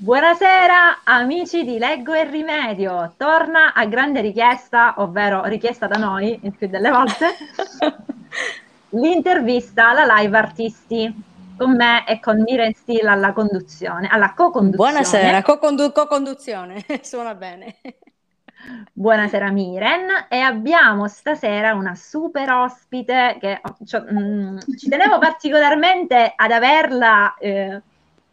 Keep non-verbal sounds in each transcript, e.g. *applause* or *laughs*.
Buonasera amici di Leggo e Rimedio, torna a grande richiesta, ovvero richiesta da noi il più delle volte, *laughs* l'intervista alla live artisti con me e con Miren Steele alla conduzione, alla co-conduzione. Buonasera, co-condu- co-conduzione, *laughs* suona bene. Buonasera Miren e abbiamo stasera una super ospite che cioè, mh, mm, ci tenevo particolarmente ad averla eh,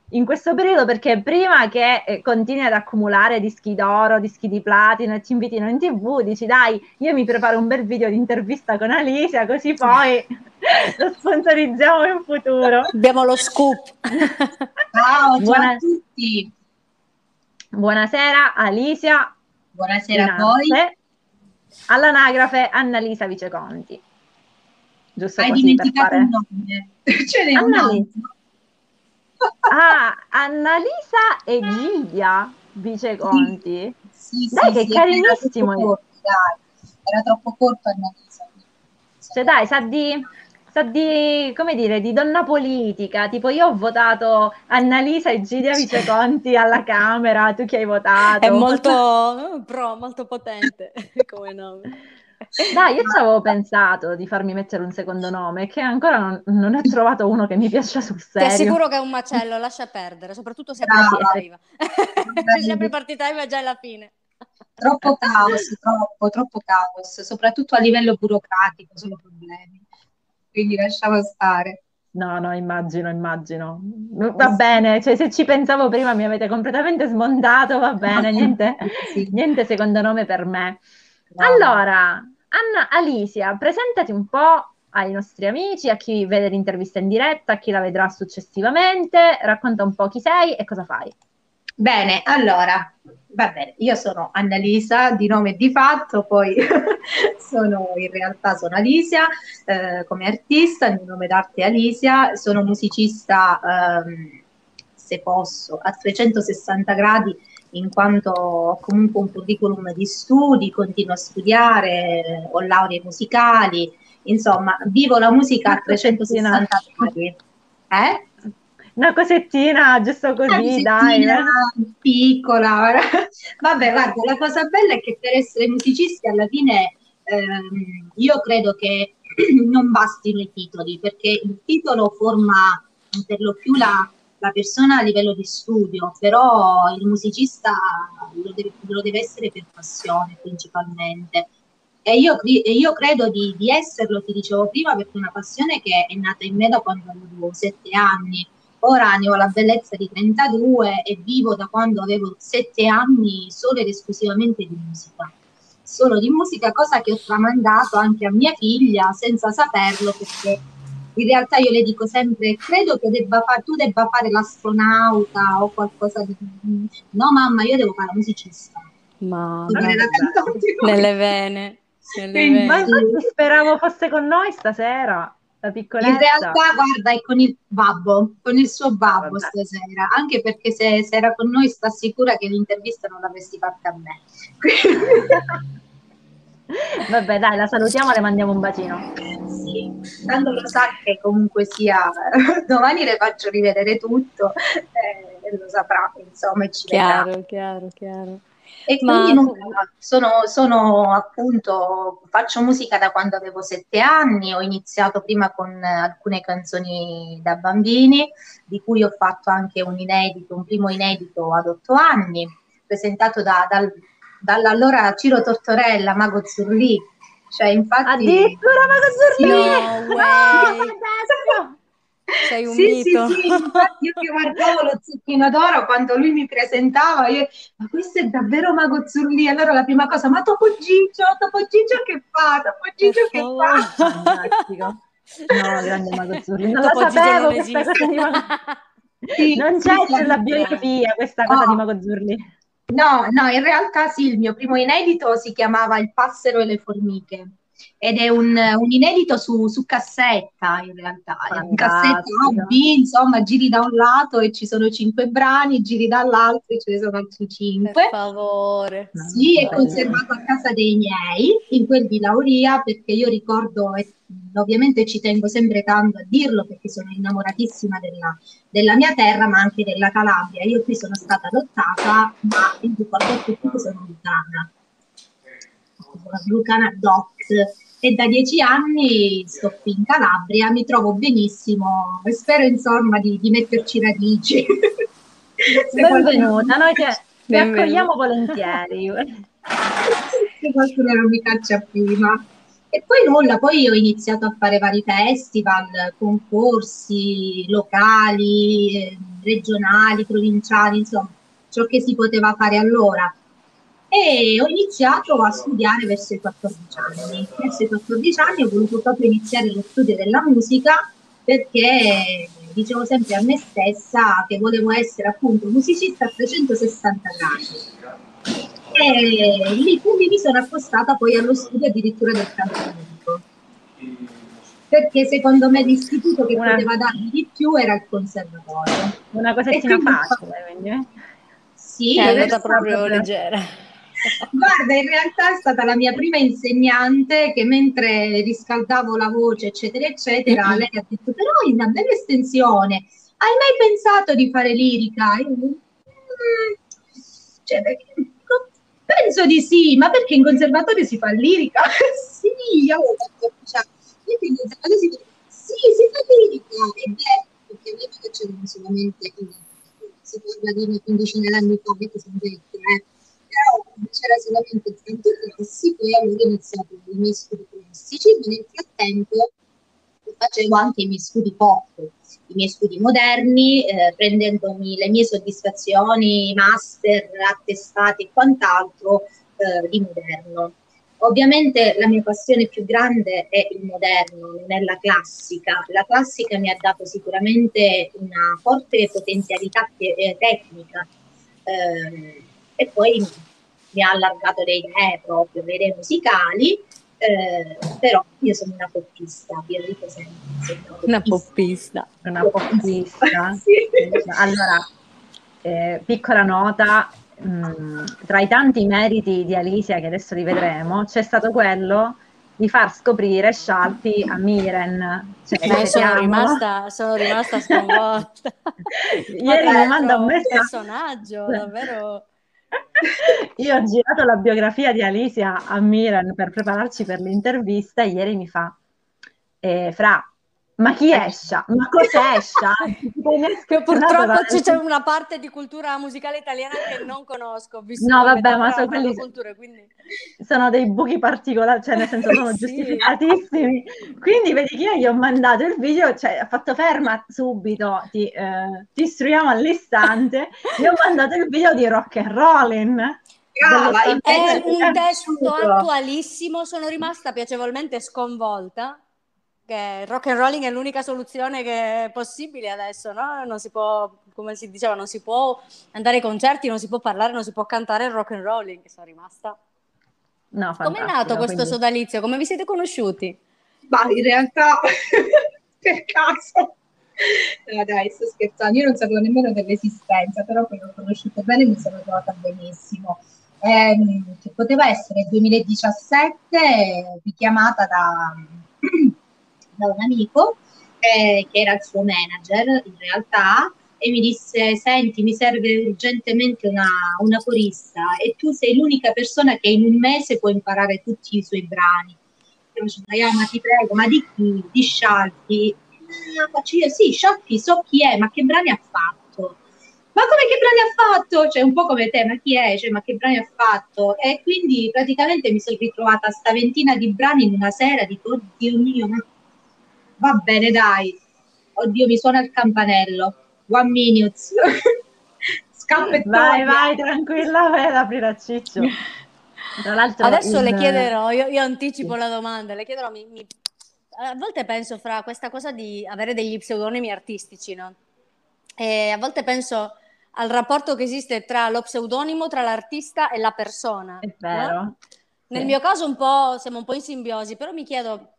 in questo periodo perché prima che eh, continui ad accumulare dischi d'oro, dischi di platino e ti invitino in tv, dici dai, io mi preparo un bel video di intervista con Alicia così poi *laughs* lo sponsorizziamo in futuro. Abbiamo lo scoop. Ciao, Buona... a tutti. Buonasera Alicia. Buonasera a voi. All'anagrafe Annalisa Viceconti. Giusto Hai dimenticato fare... il nome. *laughs* Ce n'è Annalisa. Ah, Annalisa e Gilia Viceconti. Sì, sì, dai, sì, che carinissimo. Era troppo, dai. era troppo corto Annalisa. Cioè dai, sa di, sa di, come dire, di donna politica. Tipo io ho votato Annalisa e Gilia Viceconti alla Camera, tu chi hai votato? È molto *laughs* pro, molto potente *laughs* come nome. Dai, io ci avevo pensato di farmi mettere un secondo nome, che ancora non, non ho trovato uno che mi piaccia sul serio. Ti assicuro che è un macello, lascia perdere, soprattutto se apri time. *laughs* se apri party time è già alla fine. Troppo caos, troppo, troppo caos, soprattutto a livello burocratico sono problemi. Quindi lasciamo stare. No, no, immagino, immagino. Va bene, cioè se ci pensavo prima mi avete completamente smontato, va bene, *laughs* niente, sì. niente secondo nome per me. No. Allora, Anna Alicia, presentati un po' ai nostri amici, a chi vede l'intervista in diretta, a chi la vedrà successivamente, racconta un po' chi sei e cosa fai. Bene, allora, va bene, io sono Annalisa di nome e di fatto, poi *laughs* sono in realtà sono Alicia eh, come artista, il mio nome d'arte è Alicia, sono musicista ehm, se posso a 360 gradi in quanto ho comunque un curriculum di studi, continuo a studiare, ho lauree musicali, insomma, vivo la musica a 360 gradi. Eh? Una cosettina, giusto così, dai. Eh. Piccola. *laughs* Vabbè, guarda, la cosa bella è che per essere musicisti alla fine ehm, io credo che *clears throat* non bastino i titoli, perché il titolo forma per lo più la, la persona a livello di studio, però il musicista lo deve, lo deve essere per passione principalmente. E io, e io credo di, di, esserlo, ti dicevo prima, perché è una passione che è nata in me da quando avevo sette anni. Ora ne ho la bellezza di 32 e vivo da quando avevo sette anni solo ed esclusivamente di musica. Solo di musica, cosa che ho tramandato anche a mia figlia senza saperlo perché in realtà io le dico sempre, credo che debba far, tu debba fare l'astronauta o qualcosa di... No mamma, io devo fare la musicista. Ma nelle vene. Nelle vene. Speravo fosse con noi stasera. La piccoletta. In realtà, guarda, è con il babbo, con il suo babbo Vabbè. stasera, anche perché se, se, era con noi sta sicura che l'intervista non l'avresti fatta a me. *laughs* Vabbè, dai, la salutiamo, le mandiamo un bacino. Sì, tanto lo sa che comunque sia, *laughs* domani le faccio rivedere tutto eh, e lo saprà, insomma, ci chiaro, vedrà. Chiaro, chiaro, E quindi Ma... nulla, sono, sono appunto, faccio musica da quando avevo sette anni, ho iniziato prima con alcune canzoni da bambini, di cui ho fatto anche un inedito, un primo inedito ad otto anni, presentato da, dal dall'allora Ciro Tortorella, Mago Zurlì. Cioè, infatti... Addirittura Mago Zurlì! No, *laughs* no, Sei un sì, mito. Sì, sì, infatti io che guardavo lo zucchino d'oro quando lui mi presentava, io, ma questo è davvero Mago Zurlì? Allora la prima cosa, ma Topo Gigio, Topo Gigio che fa? Topo Gigio che fa? Fantastico. No, grande Mago Zurlì, non Topo la sapevo questa cosa di Mago sì, Non c'è sì, nella biografia questa cosa oh. di Mago Zurlì. No, no, in realtà sì, il mio primo inedito si chiamava Il passero e le formiche ed è un, un inedito su, su, cassetta in realtà, Fantastico. un cassetta A, B, insomma giri da un lato e ci sono cinque brani, giri dall'altro e ce ne sono altri cinque. Per favore. Sì, è conservato a casa dei miei, in quel di Lauria, perché io ricordo ovviamente ci tengo sempre tanto a dirlo perché sono innamoratissima della, della, mia terra, ma anche della Calabria. Io qui sono stata adottata, ma il ricordo a tutti che sono lucana. Sono lucana doc e da dieci anni sto qui in Calabria, mi trovo benissimo e spero insomma di, di metterci radici. *laughs* Benvenuta, noi ti, ti accogliamo volentieri. *laughs* Se qualcuno non mi caccia prima. E poi nulla, poi ho iniziato a fare vari festival, concorsi locali, eh, regionali, provinciali, insomma, ciò che si poteva fare allora. E ho iniziato a studiare verso i 14 anni. Verso i 14 anni ho voluto proprio iniziare lo studio della musica perché dicevo sempre a me stessa che volevo essere appunto musicista a 360 gradi e lì quindi mi sono accostata poi allo studio addirittura del canto lirico perché secondo me l'istituto che Una... poteva darmi di più era il conservatorio una cosettina facile quindi eh? sì è andata proprio leggera Guarda, in realtà è stata la mia prima insegnante che mentre riscaldavo la voce, eccetera, eccetera, mm-hmm. lei ha detto, però è una bella estensione, hai mai pensato di fare lirica? Io, mm, cioè, Penso di sì, ma perché in conservatorio si fa lirica? *laughs* sì, io avevo fatto cioè, in conservatorio si fa sì, si fa lirica, e beh, perché all'epoca c'erano solamente si parla di una quindicina d'anni fa, che sono vecchie, eh. C'era solamente il canto classico e allora ho iniziato i miei studi classici, ma nel frattempo facevo anche i miei studi pop i miei studi moderni, eh, prendendomi le mie soddisfazioni, master, attestati e quant'altro eh, di moderno. Ovviamente la mia passione più grande è il moderno, non è la classica. La classica mi ha dato sicuramente una forte potenzialità te- eh, tecnica ehm, e poi mi ha allargato le idee proprio, le idee musicali eh, però io sono una poppista, vi dico sempre. Una poppista. Una poppista. *laughs* sì. Allora, eh, piccola nota, mh, mm, tra i tanti meriti di Alicia, che adesso li vedremo, c'è stato quello di far scoprire Scialpi a Miren. Cioè, Beh, sono, rimasta, sono rimasta sconvolta. *laughs* Ieri mi manda un messaggio. Un personaggio davvero io ho girato la biografia di Alicia a Miran per prepararci per l'intervista e ieri mi fa, eh, Fra, ma chi è Scia? Ma cos'è Scia? *laughs* purtroppo c'è una parte di cultura musicale italiana che non conosco. No, vabbè, ma sono quelli culture, quindi... sono dei buchi particolari, cioè nel senso sono *laughs* sì. giustificatissimi. Quindi vedi che io gli ho mandato il video, cioè ha fatto ferma subito, ti, eh, ti istruiamo all'istante, gli ho mandato il video di Rock and Rollin'. Brava, è un testo attualissimo, sono rimasta piacevolmente sconvolta che rock and rolling è l'unica soluzione che è possibile adesso, no? Non si può, come si diceva, non si può andare ai concerti, non si può parlare, non si può cantare il rock and rolling, sono rimasta. No, Come è nato questo quindi... sodalizio? Come vi siete conosciuti? Ma in realtà, *laughs* per caso, no, dai, sto scherzando, io non sapevo nemmeno dell'esistenza, però poi l'ho conosciuto bene e mi sono trovata benissimo. Eh, che poteva essere il 2017, richiamata da da un amico eh, che era il suo manager in realtà e mi disse senti mi serve urgentemente una, una corista e tu sei l'unica persona che in un mese può imparare tutti i suoi brani io dicevo, ah, ma ti prego ma di chi? di Scialpi ah, faccio io sì Scialpi so chi è ma che brani ha fatto ma come che brani ha fatto? Cioè, un po' come te, ma chi è? Cioè, ma che brani ha fatto? E quindi praticamente mi sono ritrovata sta ventina di brani in una sera, dico, oddio mio, ma Va bene, dai. Oddio, mi suona il campanello. One minute. *laughs* Scappettone. Vai, vai, tranquilla, vai ad aprire a Ciccio. Adesso il... le chiederò, io, io anticipo sì. la domanda, le chiederò, mi, mi... a volte penso fra questa cosa di avere degli pseudonimi artistici, no? E a volte penso al rapporto che esiste tra lo pseudonimo, tra l'artista e la persona. È vero. No? Nel sì. mio caso un po', siamo un po' in simbiosi, però mi chiedo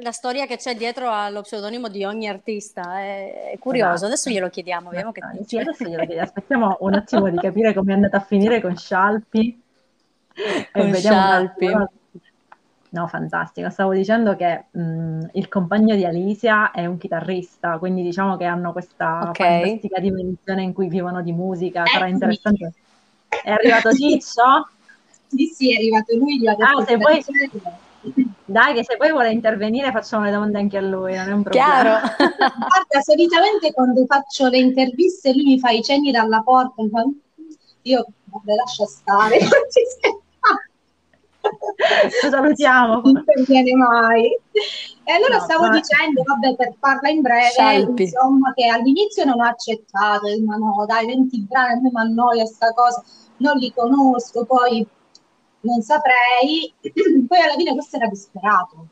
la storia che c'è dietro allo pseudonimo di ogni artista è, è curioso. Esatto. Adesso glielo chiediamo, vediamo che dice. Sì, adesso glielo chiediamo. Aspettiamo un attimo di capire come è andata a finire con Scialpi. Con Scialpi. No, fantastico. Stavo dicendo che mh, il compagno di Alicia è un chitarrista, quindi diciamo che hanno questa okay. fantastica dimensione in cui vivono di musica. Sarà eh, interessante. È arrivato Ciccio? sì, sì, è arrivato lui. Ah, se poi... Dai, che se poi vuole intervenire facciamo le domande anche a lui, non è un problema. Chiaro. *laughs* Guarda, solitamente quando faccio le interviste lui mi fa i cenni dalla porta, io vabbè, lascia stare. *laughs* Lo salutiamo. Non interviene mai. E allora no, stavo ma... dicendo, vabbè, per farla in breve, Scialpi. insomma, che all'inizio non ho accettato, ma no, dai, 20 brani, a me mi annoia sta cosa, non li conosco, poi non saprei. *clears throat* Poi alla fine questo era disperato.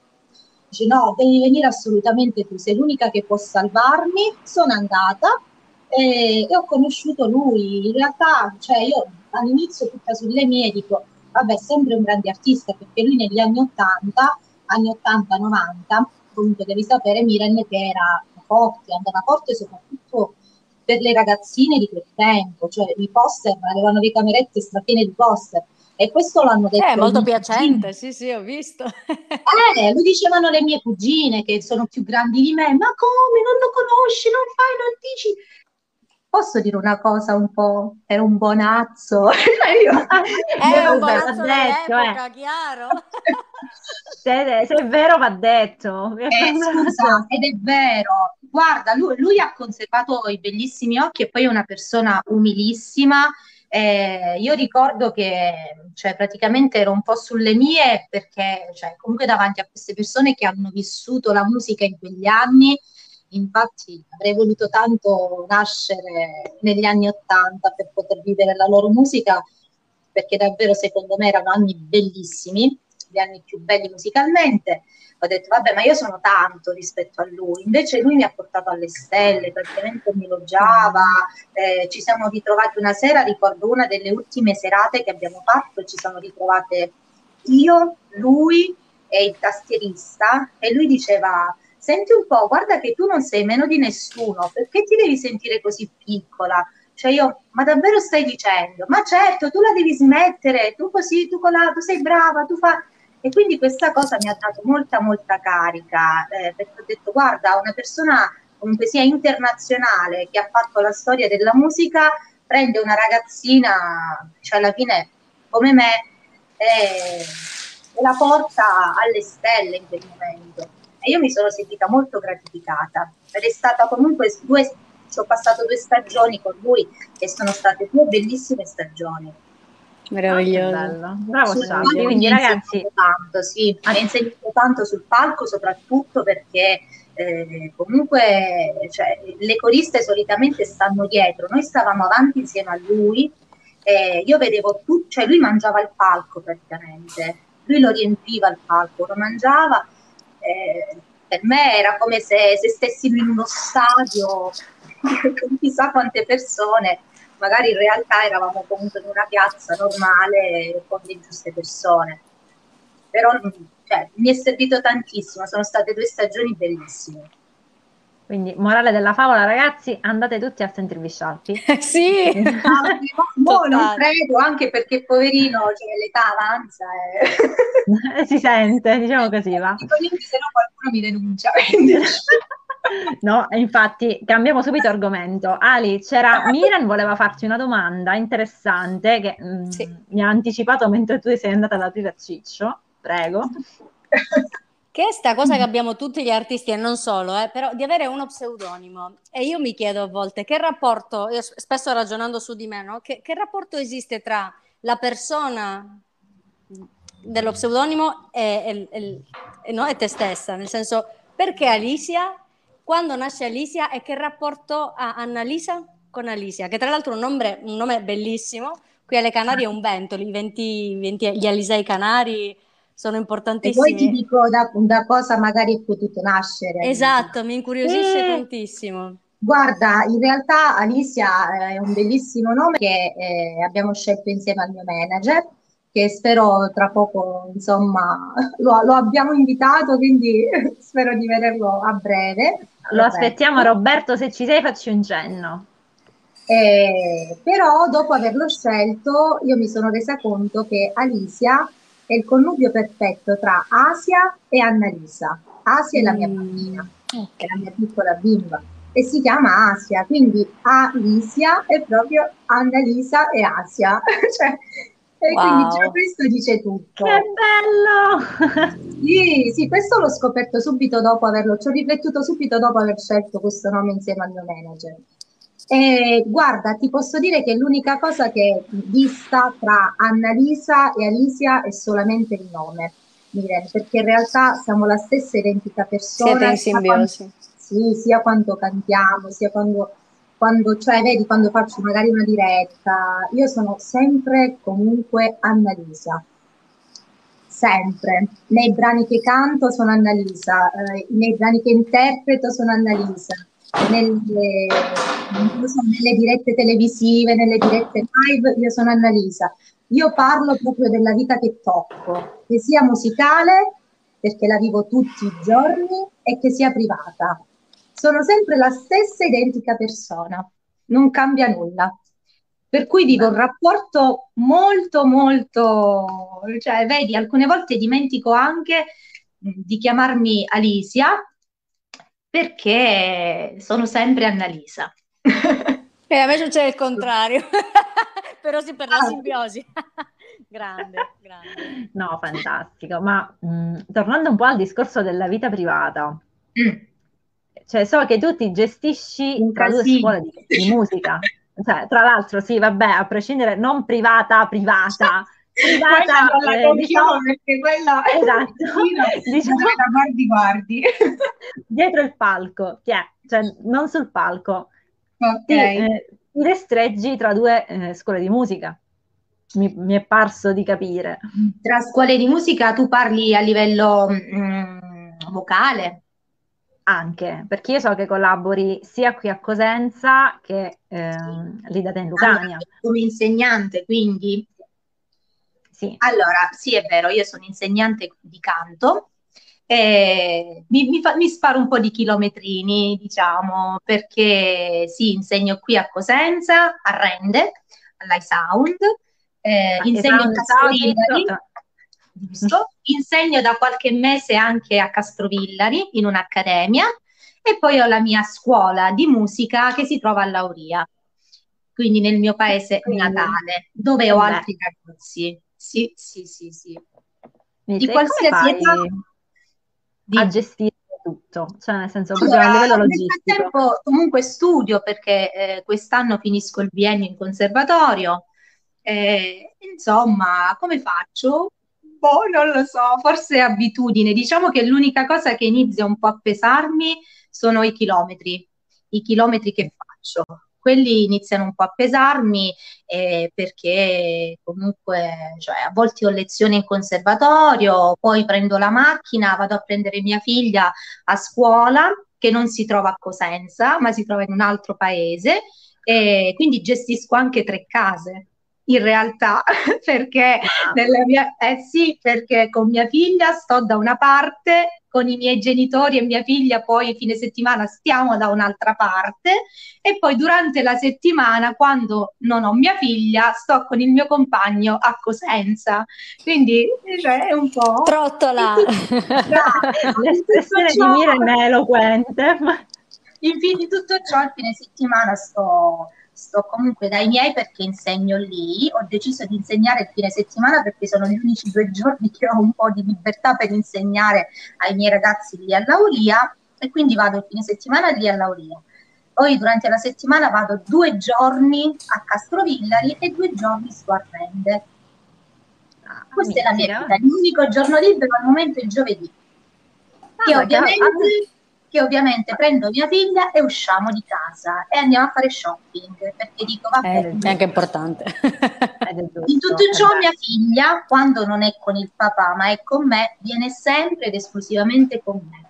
Dice no, devi venire assolutamente tu, sei l'unica che può salvarmi. Sono andata e, e ho conosciuto lui. In realtà, cioè io all'inizio tutta sulle mie dico, vabbè, sempre un grande artista, perché lui negli anni 80, anni 80-90, comunque devi sapere, Miren che era forte, andava forte soprattutto per le ragazzine di quel tempo, cioè i poster, avevano le camerette strapiene di poster, e questo l'hanno detto. È molto piacente, sì, sì, ho visto. eh, lo dicevano le mie cugine che sono più grandi di me, ma come non lo conosci, non fai, non dici. Posso dire una cosa un po'? Era un buonazzo. *laughs* Io, è un buonazzo detto, eh. chiaro. *laughs* se, se, è vero va detto. Eh, *laughs* scusa, ed è vero. Guarda, lui, lui ha conservato i bellissimi occhi e poi è una persona umilissima eh, io ricordo che cioè, praticamente ero un po' sulle mie perché cioè, comunque davanti a queste persone che hanno vissuto la musica in quegli anni, infatti avrei voluto tanto nascere negli anni Ottanta per poter vivere la loro musica perché davvero secondo me erano anni bellissimi, gli anni più belli musicalmente ho detto vabbè ma io sono tanto rispetto a lui, invece lui mi ha portato alle stelle, praticamente mi elogiava, eh, ci siamo ritrovati una sera, ricordo una delle ultime serate che abbiamo fatto, ci siamo ritrovate io, lui e il tastierista e lui diceva senti un po', guarda che tu non sei meno di nessuno, perché ti devi sentire così piccola? Cioè io, ma davvero stai dicendo? Ma certo, tu la devi smettere, tu così, tu, con la, tu sei brava, tu fai... E quindi questa cosa mi ha dato molta, molta carica, eh, perché ho detto, guarda, una persona comunque sia internazionale che ha fatto la storia della musica, prende una ragazzina, cioè alla fine come me, e, e la porta alle stelle in quel momento. E io mi sono sentita molto gratificata ed è stata comunque due, ho passato due stagioni con lui e sono state due bellissime stagioni. Meraviglioso. Ah, Bravo Scialli. Quindi ragazzi, tanto, sì, ha insegnato tanto sul palco soprattutto perché eh, comunque cioè, le coriste solitamente stanno dietro, noi stavamo avanti insieme a lui, eh, io vedevo tutto, cioè lui mangiava il palco praticamente, lui lo riempiva il palco, lo mangiava, eh, per me era come se, se stessimo in uno stadio *laughs* con chissà quante persone magari in realtà eravamo comunque in una piazza normale con le giuste persone. Però cioè, mi è servito tantissimo, sono state due stagioni bellissime. Quindi, morale della favola, ragazzi, andate tutti a sentirvi scialpi. *laughs* sì, no, non credo, anche perché poverino, cioè, l'età avanza. E... *laughs* si sente, diciamo così, va. Se no qualcuno mi denuncia. Quindi... *laughs* No, infatti cambiamo subito argomento. Ali, c'era Miran voleva farti una domanda interessante che mh, mm, sì. mi ha anticipato mentre tu sei andata ad aprire Ciccio. Prego. Che è sta cosa che abbiamo tutti gli artisti e non solo, eh, però di avere uno pseudonimo. E io mi chiedo a volte che rapporto, spesso ragionando su di me, no? che, che rapporto esiste tra la persona dello pseudonimo e, e, e, no, e te stessa, nel senso perché Alicia quando nasce Alicia e che rapporto ha Annalisa con Alicia, che tra l'altro è un nome, un nome bellissimo. Qui alle Canarie è un vento, i venti, venti, gli Alisei Canari sono importantissimi. E poi ti dico da, da cosa magari è potuto nascere. Esatto, mi incuriosisce e... tantissimo. Guarda, in realtà Alicia è un bellissimo nome che eh, abbiamo scelto insieme al mio manager che spero tra poco, insomma, *laughs* lo, lo abbiamo invitato, quindi *laughs* spero di vederlo a breve. Lo aspettiamo Roberto, se ci sei facci un cenno. Eh, però dopo averlo scelto io mi sono resa conto che Alicia è il connubio perfetto tra Asia e Annalisa. Asia è la mia mm. bambina, è la mia piccola bimba e si chiama Asia, quindi Alicia è proprio Annalisa e Asia. *laughs* cioè, e wow. quindi già questo dice tutto. Che bello! *laughs* sì, sì, questo l'ho scoperto subito dopo averlo, ci ho riflettuto subito dopo aver scelto questo nome insieme al mio manager. E guarda, ti posso dire che l'unica cosa che dista tra Annalisa e Alicia è solamente il nome, Mirel, perché in realtà siamo la stessa identica persona. Siete in simbiosi. Quando, sì, sia quando cantiamo, sia quando, quando, cioè, vedi, quando faccio magari una diretta, io sono sempre comunque Annalisa. Sempre. Nei brani che canto sono Annalisa, eh, nei brani che interpreto sono Annalisa nelle, nelle dirette televisive, nelle dirette live, io sono Annalisa. Io parlo proprio della vita che tocco, che sia musicale, perché la vivo tutti i giorni, e che sia privata. Sono sempre la stessa identica persona, non cambia nulla. Per cui vivo un rapporto molto, molto, cioè, vedi, alcune volte dimentico anche di chiamarmi Alicia, perché sono sempre Annalisa. *laughs* E a me succede il contrario, *laughs* però sì per la ah. simbiosi. *laughs* grande, grande. No, fantastico. Ma mh, tornando un po' al discorso della vita privata, mm. Cioè so che tu ti gestisci un tra due scuole di, di musica. Cioè, tra l'altro, sì, vabbè, a prescindere, non privata, privata, *laughs* privata, eh, diciamo, perché quella esatto, *laughs* diciamo, da guardi guardi *laughs* dietro il palco, cioè, cioè non sul palco. Okay. Ti, eh, ti restreggi tra due eh, scuole di musica. Mi, mi, è parso di capire. Tra scuole di musica tu parli a livello mm, vocale? Anche, perché io so che collabori sia qui a Cosenza che eh, lì da te in Lucania. Allora, come insegnante, quindi sì. Allora, sì, è vero, io sono insegnante di canto. E mi, mi, fa, mi, sparo un po' di chilometrini, diciamo, perché sì, insegno qui a Cosenza, a Rende, all'Isound, eh, ah, insegno a Castrovillari, giusto? insegno da qualche mese anche a Castrovillari in un'accademia e poi ho la mia scuola di musica che si trova a Lauria, quindi nel mio paese natale, dove ho altri ragazzi. Sì, sì, sì, sì. Di qualsiasi età. Di... A gestire tutto, cioè nel senso allora, a livello logistico. Nel frattempo comunque studio perché eh, quest'anno finisco il biennio in conservatorio. Eh, insomma, come faccio? Boh, non lo so, forse abitudine. Diciamo che l'unica cosa che inizia un po' a pesarmi sono i chilometri, i chilometri che faccio quelli iniziano un po' a pesarmi eh, perché comunque cioè, a volte ho lezioni in conservatorio, poi prendo la macchina, vado a prendere mia figlia a scuola che non si trova a Cosenza, ma si trova in un altro paese e quindi gestisco anche tre case in realtà *laughs* perché ah. nella mia eh sì perché con mia figlia sto da una parte con i miei genitori e mia figlia poi fine settimana stiamo da un'altra parte e poi durante la settimana quando non ho mia figlia sto con il mio compagno a Cosenza. Quindi cioè, è un po' trottola. *laughs* *laughs* L'espressione di Miren è eloquente in fin di tutto ciò il fine settimana sto sto comunque dai miei perché insegno lì, ho deciso di insegnare il fine settimana perché sono gli unici due giorni che ho un po' di libertà per insegnare ai miei ragazzi lì a Lauria e quindi vado il fine settimana lì a Lauria. Poi durante la settimana vado due giorni a Castrovillari e due giorni sto a Rende. Ah, Questa è la mia vita, l'unico giorno libero al momento è il giovedì. Ah, che ovviamente che ovviamente prendo mia figlia e usciamo di casa e andiamo a fare shopping perché dico vabbè eh, è anche importante. *laughs* In tutto ciò mia figlia quando non è con il papà ma è con me viene sempre ed esclusivamente con me.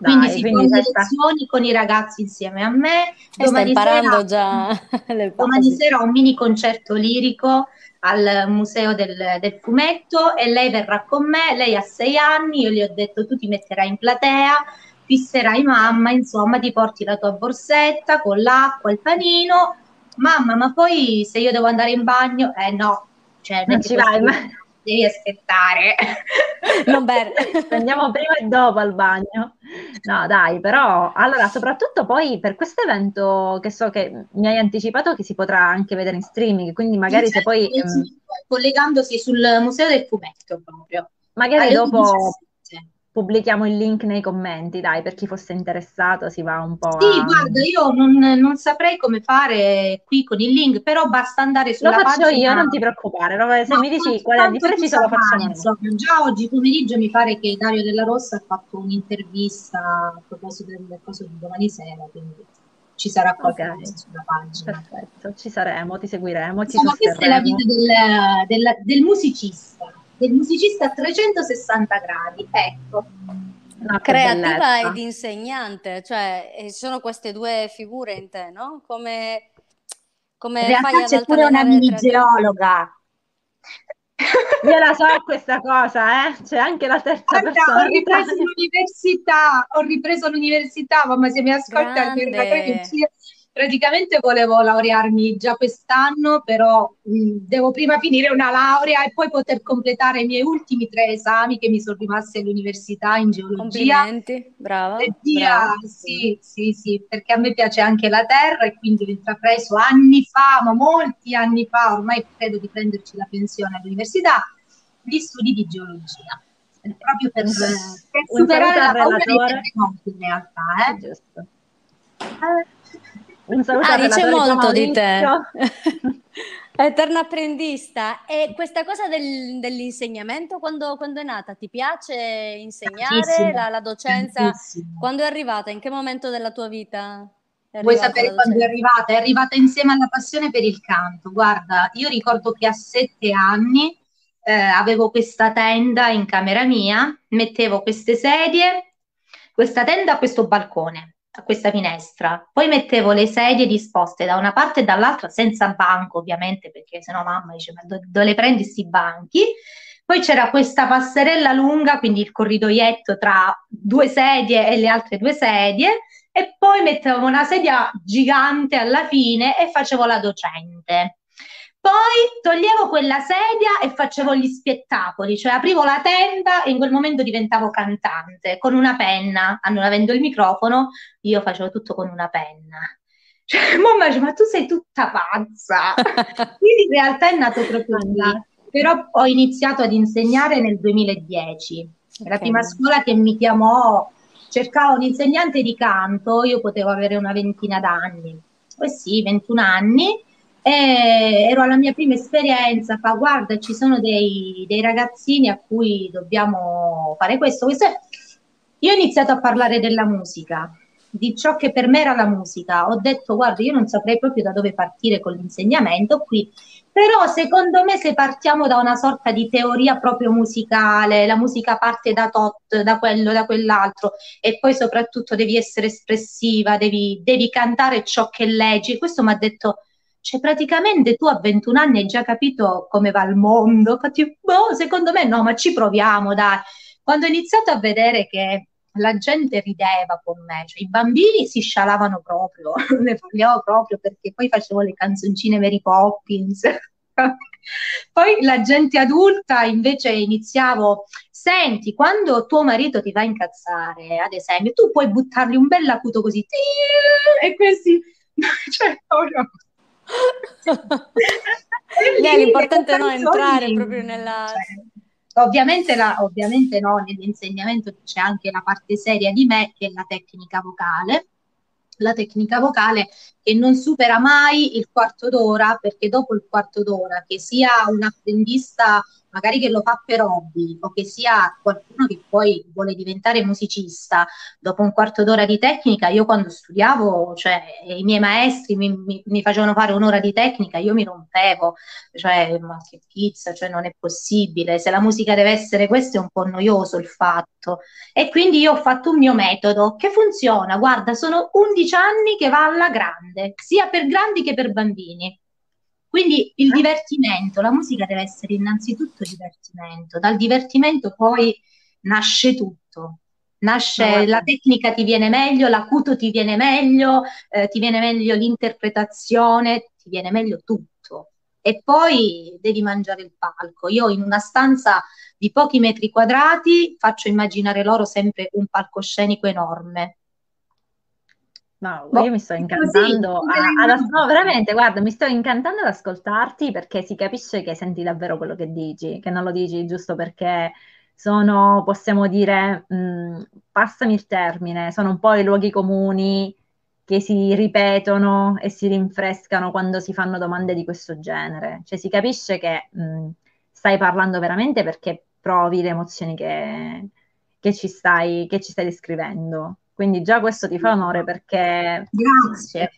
Dai, quindi si quindi fanno lezioni con i ragazzi insieme a me. E domani stai imparando già *laughs* domani sera un mini concerto lirico al museo del, del, fumetto e lei verrà con me, lei ha sei anni, io gli ho detto tu ti metterai in platea fisserai mamma, insomma, ti porti la tua borsetta con l'acqua, il panino. Mamma, ma poi se io devo andare in bagno, eh no, cioè non ci vai. Ma... devi aspettare. *laughs* Non bene. *laughs* Andiamo prima e dopo al bagno. No, dai, però, allora, soprattutto poi per questo evento che so che mi hai anticipato che si potrà anche vedere in streaming, quindi magari se poi... Ehm, collegandosi sul Museo del Fumetto proprio. Magari dopo... 17 pubblichiamo il link nei commenti, dai, per chi fosse interessato si va un po'. Sì, a... guarda, io non, non, saprei come fare qui con il link, però basta andare sulla pagina. Lo faccio pagina... io, non ti preoccupare, no? se no, mi dici qual è il preciso lo facciamo. Insomma, già oggi pomeriggio mi pare che Dario Della Rossa ha fatto un'intervista a proposito del caso di domani sera, quindi ci sarà qualcosa okay. sulla pagina. Perfetto, ci saremo, ti seguiremo, ti Insomma, questa è la vita del, del, del musicista del musicista a 360 gradi. Ecco. No, creativa ed insegnante, cioè sono queste due figure in te, no? Come, come in realtà c'è pure una mini geologa. Io la so questa cosa, eh? C'è anche la terza Guarda, persona. Ho ripreso l'università, ho ripreso l'università, mamma se mi ascolta, praticamente volevo laurearmi già quest'anno, però mh, devo prima finire una laurea e poi poter completare i miei ultimi tre esami che mi sono rimasti all'università in geologia. Complimenti, brava. Via. Sì, sì, sì, perché a me piace anche la terra e quindi l'ho intrapreso anni fa, ma molti anni fa, ormai credo di prenderci la pensione all'università, gli studi di geologia proprio per, per superare la paura dei terremoti in realtà. Eh? Giusto. Eh, un saluto ah, dice molto di te. *laughs* Eterna apprendista. E questa cosa del, dell'insegnamento quando, quando, è nata? Ti piace insegnare la, la, docenza? Tantissimo. Quando è arrivata? In che momento della tua vita? Vuoi sapere quando è arrivata? È arrivata insieme alla passione per il canto. Guarda, io ricordo che a sette anni eh, avevo questa tenda in camera mia, mettevo queste sedie, questa tenda questo balcone a questa finestra. Poi mettevo le sedie disposte da una parte e dall'altra, senza banco ovviamente, perché sennò mamma dice ma dove, dove le prendi questi banchi? Poi c'era questa passerella lunga, quindi il corridoietto tra due sedie e le altre due sedie, e poi mettevo una sedia gigante alla fine e facevo la docente. Poi toglievo quella sedia e facevo gli spettacoli, cioè aprivo la tenda e in quel momento diventavo cantante con una penna, non avendo il microfono, io facevo tutto con una penna. *laughs* Cioè, mamma dice, ma tu sei tutta pazza. *laughs* Quindi in realtà è nato proprio lì. Però ho iniziato ad insegnare nel 2010. Okay. La prima scuola che mi chiamò, cercava un insegnante di canto, io potevo avere una ventina d'anni. Eh sì, 21 anni e ero alla mia prima esperienza, fa guarda ci sono dei, dei ragazzini a cui dobbiamo fare questo, questo. Io ho iniziato a parlare della musica, di ciò che per me era la musica. Ho detto guarda io non saprei proprio da dove partire con l'insegnamento qui, però secondo me se partiamo da una sorta di teoria proprio musicale, la musica parte da tot, da quello, da quell'altro e poi soprattutto devi essere espressiva, devi, devi cantare ciò che leggi. Questo mi ha detto cioè, praticamente tu a 21 anni hai già capito come va il mondo. Boh, secondo me no, ma ci proviamo, dai. Quando ho iniziato a vedere che la gente rideva con me, cioè i bambini si scialavano proprio, *laughs* ne parliamo proprio perché poi facevo le canzoncine Mary Poppins. *laughs* poi la gente adulta invece iniziavo, senti, quando tuo marito ti va a incazzare, ad esempio, tu puoi buttargli un bel acuto così, e questi, *laughs* cioè, oh no Lì, l'importante è no, entrare proprio nella... Cioè, ovviamente, la, ovviamente no, nell'insegnamento c'è anche la parte seria di me, che è la tecnica vocale. La tecnica vocale che non supera mai il quarto d'ora, perché dopo il quarto d'ora, che sia un apprendista magari che lo fa per hobby o che sia qualcuno che poi vuole diventare musicista, dopo un quarto d'ora di tecnica, io quando studiavo, cioè i miei maestri mi, mi, mi facevano fare un'ora di tecnica, io mi rompevo, cioè ma che pizza, cioè non è possibile, se la musica deve essere questo è un po' noioso il fatto. E quindi io ho fatto un mio metodo che funziona, guarda, sono 11 anni che va alla grande, sia per grandi che per bambini. Quindi il divertimento, la musica deve essere innanzitutto divertimento, dal divertimento poi nasce tutto. Nasce la tecnica ti viene meglio, l'acuto ti viene meglio, eh, ti viene meglio l'interpretazione, ti viene meglio tutto. e poi devi mangiare il palco. Io in una stanza di pochi metri quadrati faccio immaginare loro sempre un palcoscenico enorme. No, io mi sto incantando a, ad, no, veramente, guarda, mi sto incantando ad ascoltarti perché si capisce che senti davvero quello che dici, che non lo dici giusto perché sono, possiamo dire, mh, passami il termine, sono un po' i luoghi comuni che si ripetono e si rinfrescano quando si fanno domande di questo genere. Cioè si capisce che mh, stai parlando veramente perché provi le emozioni che, che, ci stai, che ci stai descrivendo. Quindi già questo ti fa onore perché Grazie.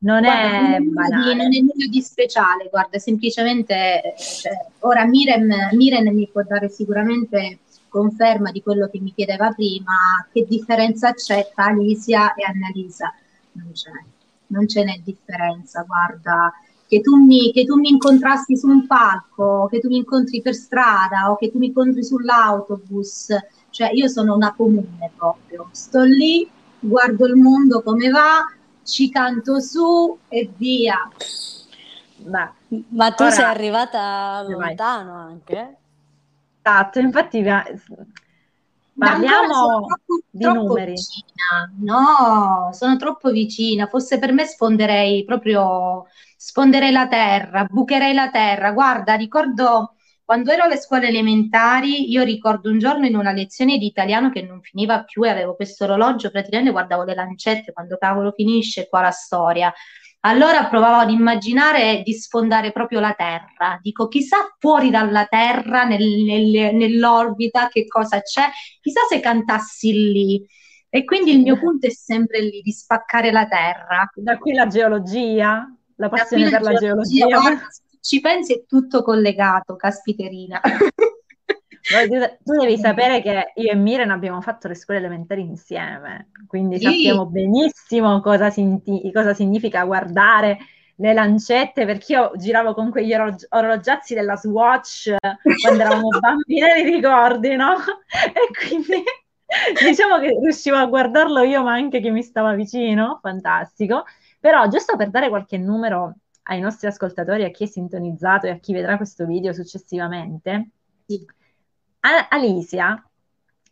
non guarda, è banale. non è nulla di speciale, guarda, semplicemente cioè, ora Miren, Miren mi può dare sicuramente conferma di quello che mi chiedeva prima, che differenza c'è tra Alicia e Annalisa non c'è, non ce n'è differenza, guarda, che tu, mi, che tu mi incontrassi su un palco, che tu mi incontri per strada o che tu mi incontri sull'autobus, cioè io sono una comune proprio, sto lì, guardo il mondo come va, ci canto su e via. Ma, ma tu ora, sei arrivata lontano anche? Esatto, infatti Parliamo troppo, di troppo numeri. Vicina. No, sono troppo vicina. Fosse per me sfonderei proprio, sfonderei la terra, bucherei la terra. Guarda, ricordo quando ero alle scuole elementari, io ricordo un giorno in una lezione di italiano che non finiva più e avevo questo orologio, praticamente guardavo le lancette, quando cavolo finisce qua la storia. Allora provavo ad immaginare di sfondare proprio la Terra. Dico, chissà fuori dalla Terra, nel, nel, nell'orbita, che cosa c'è. Chissà se cantassi lì. E quindi il mio punto è sempre lì, di spaccare la Terra. Da qui la geologia, la passione per la geologia. geologia. Ci pensi, è tutto collegato, caspiterina. tu devi sapere che io e Miren abbiamo fatto le scuole elementari insieme, quindi sì. sappiamo benissimo cosa, sinti- cosa, significa guardare le lancette, perché io giravo con quegli orolog- orologiazzi della Swatch quando eravamo *laughs* bambine, li ricordi, no? *laughs* E quindi *laughs* diciamo che riuscivo a guardarlo io, ma anche chi mi stava vicino, fantastico. Però giusto per dare qualche numero ai nostri ascoltatori, a chi è sintonizzato e a chi vedrà questo video successivamente, sì Alicia,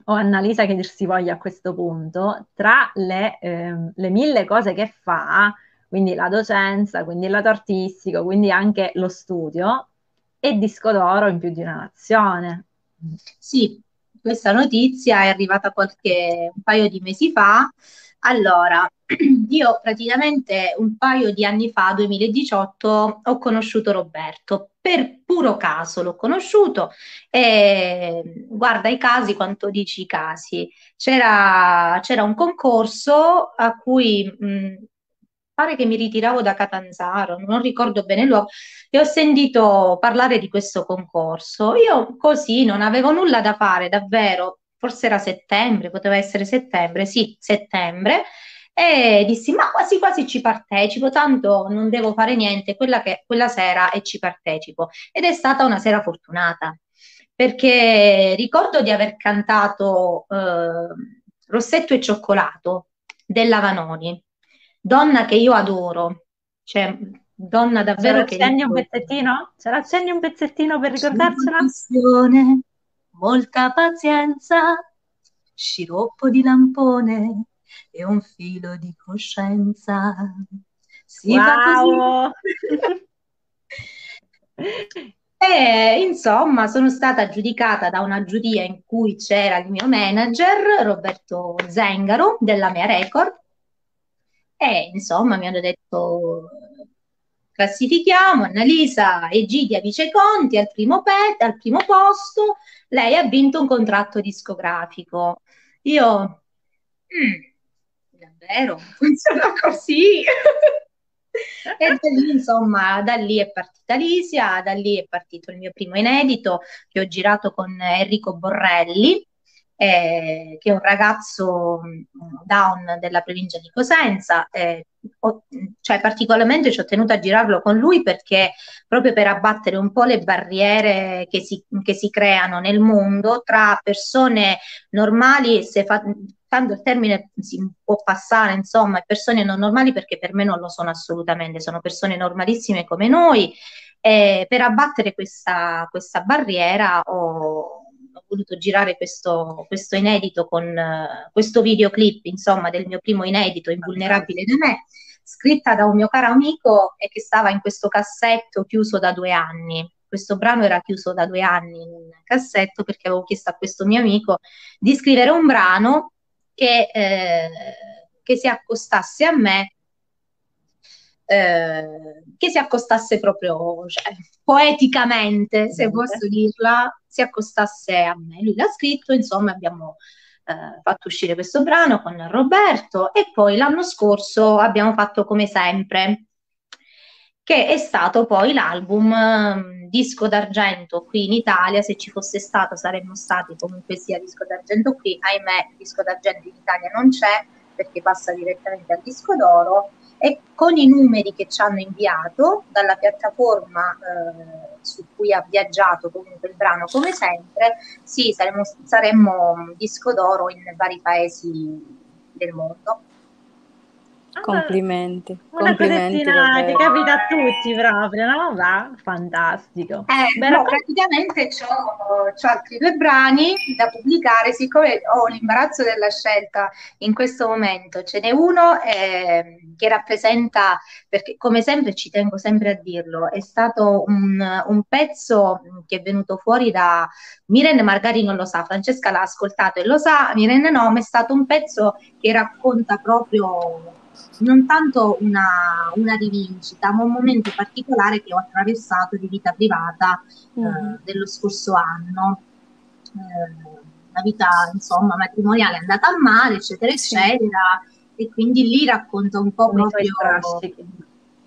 o Annalisa che dir si voglia a questo punto, tra le, eh, le mille cose che fa, quindi la docenza, quindi il lato artistico, quindi anche lo studio, è disco d'oro in più di una nazione. Sì, questa notizia è arrivata qualche un paio di mesi fa. Allora, *clears throat* io praticamente un paio di anni fa, 2018, ho conosciuto Roberto. Per puro caso l'ho conosciuto e guarda i casi, quanto dici i casi. C'era, c'era un concorso a cui mh, pare che mi ritiravo da Catanzaro, non ricordo bene il luogo, e ho sentito parlare di questo concorso. Io così non avevo nulla da fare, davvero, forse era settembre, poteva essere settembre, sì, settembre e dissi ma quasi quasi ci partecipo, tanto non devo fare niente quella, che, quella sera e ci partecipo. Ed è stata una sera fortunata, perché ricordo di aver cantato eh, Rossetto e cioccolato della Vanoni, donna che io adoro, cioè donna davvero Ce l'accenni un pezzettino? Ce l'accenni un pezzettino per ricordarcela? Molta pazienza, sciroppo di lampone, e un filo di coscienza. Si wow. *laughs* E insomma, sono stata giudicata da una giuria in cui c'era il mio manager, Roberto Zengaro, della mia record. E insomma, mi hanno detto: classifichiamo Annalisa Egidia Viceconti al primo, pet, al primo posto. Lei ha vinto un contratto discografico. Io. Mm, davvero, *laughs* funziona così. e da lì, insomma, da lì è partita Lisia, da lì è partito il mio primo inedito che ho girato con Enrico Borrelli, eh, che è un ragazzo down della provincia di Cosenza. Eh, ho, cioè, particolarmente ci ho tenuto a girarlo con lui perché proprio per abbattere un po' le barriere che si, che si creano nel mondo tra persone normali, se fa, tanto il termine si può passare, insomma, persone non normali perché per me non lo sono assolutamente, sono persone normalissime come noi. E per abbattere questa, questa barriera ho, voluto girare questo, questo inedito con uh, questo videoclip, insomma, del mio primo inedito, Invulnerabile da me, scritta da un mio caro amico e che stava in questo cassetto chiuso da due anni. Questo brano era chiuso da due anni in un cassetto perché avevo chiesto a questo mio amico di scrivere un brano che, eh, che si accostasse a me, eh, che si accostasse proprio cioè, poeticamente, se posso dirla, si accostasse a me. Lui l'ha scritto, insomma, abbiamo eh, fatto uscire questo brano con Roberto e poi l'anno scorso abbiamo fatto come sempre che è stato poi l'album um, disco d'argento qui in Italia, se ci fosse stato saremmo stati comunque sia disco d'argento qui, ahimè disco d'argento in Italia non c'è perché passa direttamente al disco d'oro e con i numeri che ci hanno inviato dalla piattaforma eh, su cui ha viaggiato comunque il brano come sempre, sì, saremmo, saremmo disco d'oro in vari paesi del mondo. Complimenti. Una complimenti cosettina che capita a tutti proprio, no? Va? Fantastico. Eh, Beh, no, praticamente ho altri due brani da pubblicare, siccome ho l'imbarazzo della scelta in questo momento. Ce n'è uno eh, che rappresenta, perché come sempre ci tengo sempre a dirlo, è stato un, un pezzo che è venuto fuori da Miren, magari non lo sa, Francesca l'ha ascoltato e lo sa, Miren no, ma è stato un pezzo che racconta proprio non tanto una, una, rivincita, ma un momento particolare che ho attraversato di vita privata mm. eh, dello scorso anno. Eh, la vita insomma matrimoniale è andata a male, eccetera, eccetera, e quindi lì racconto un po' proprio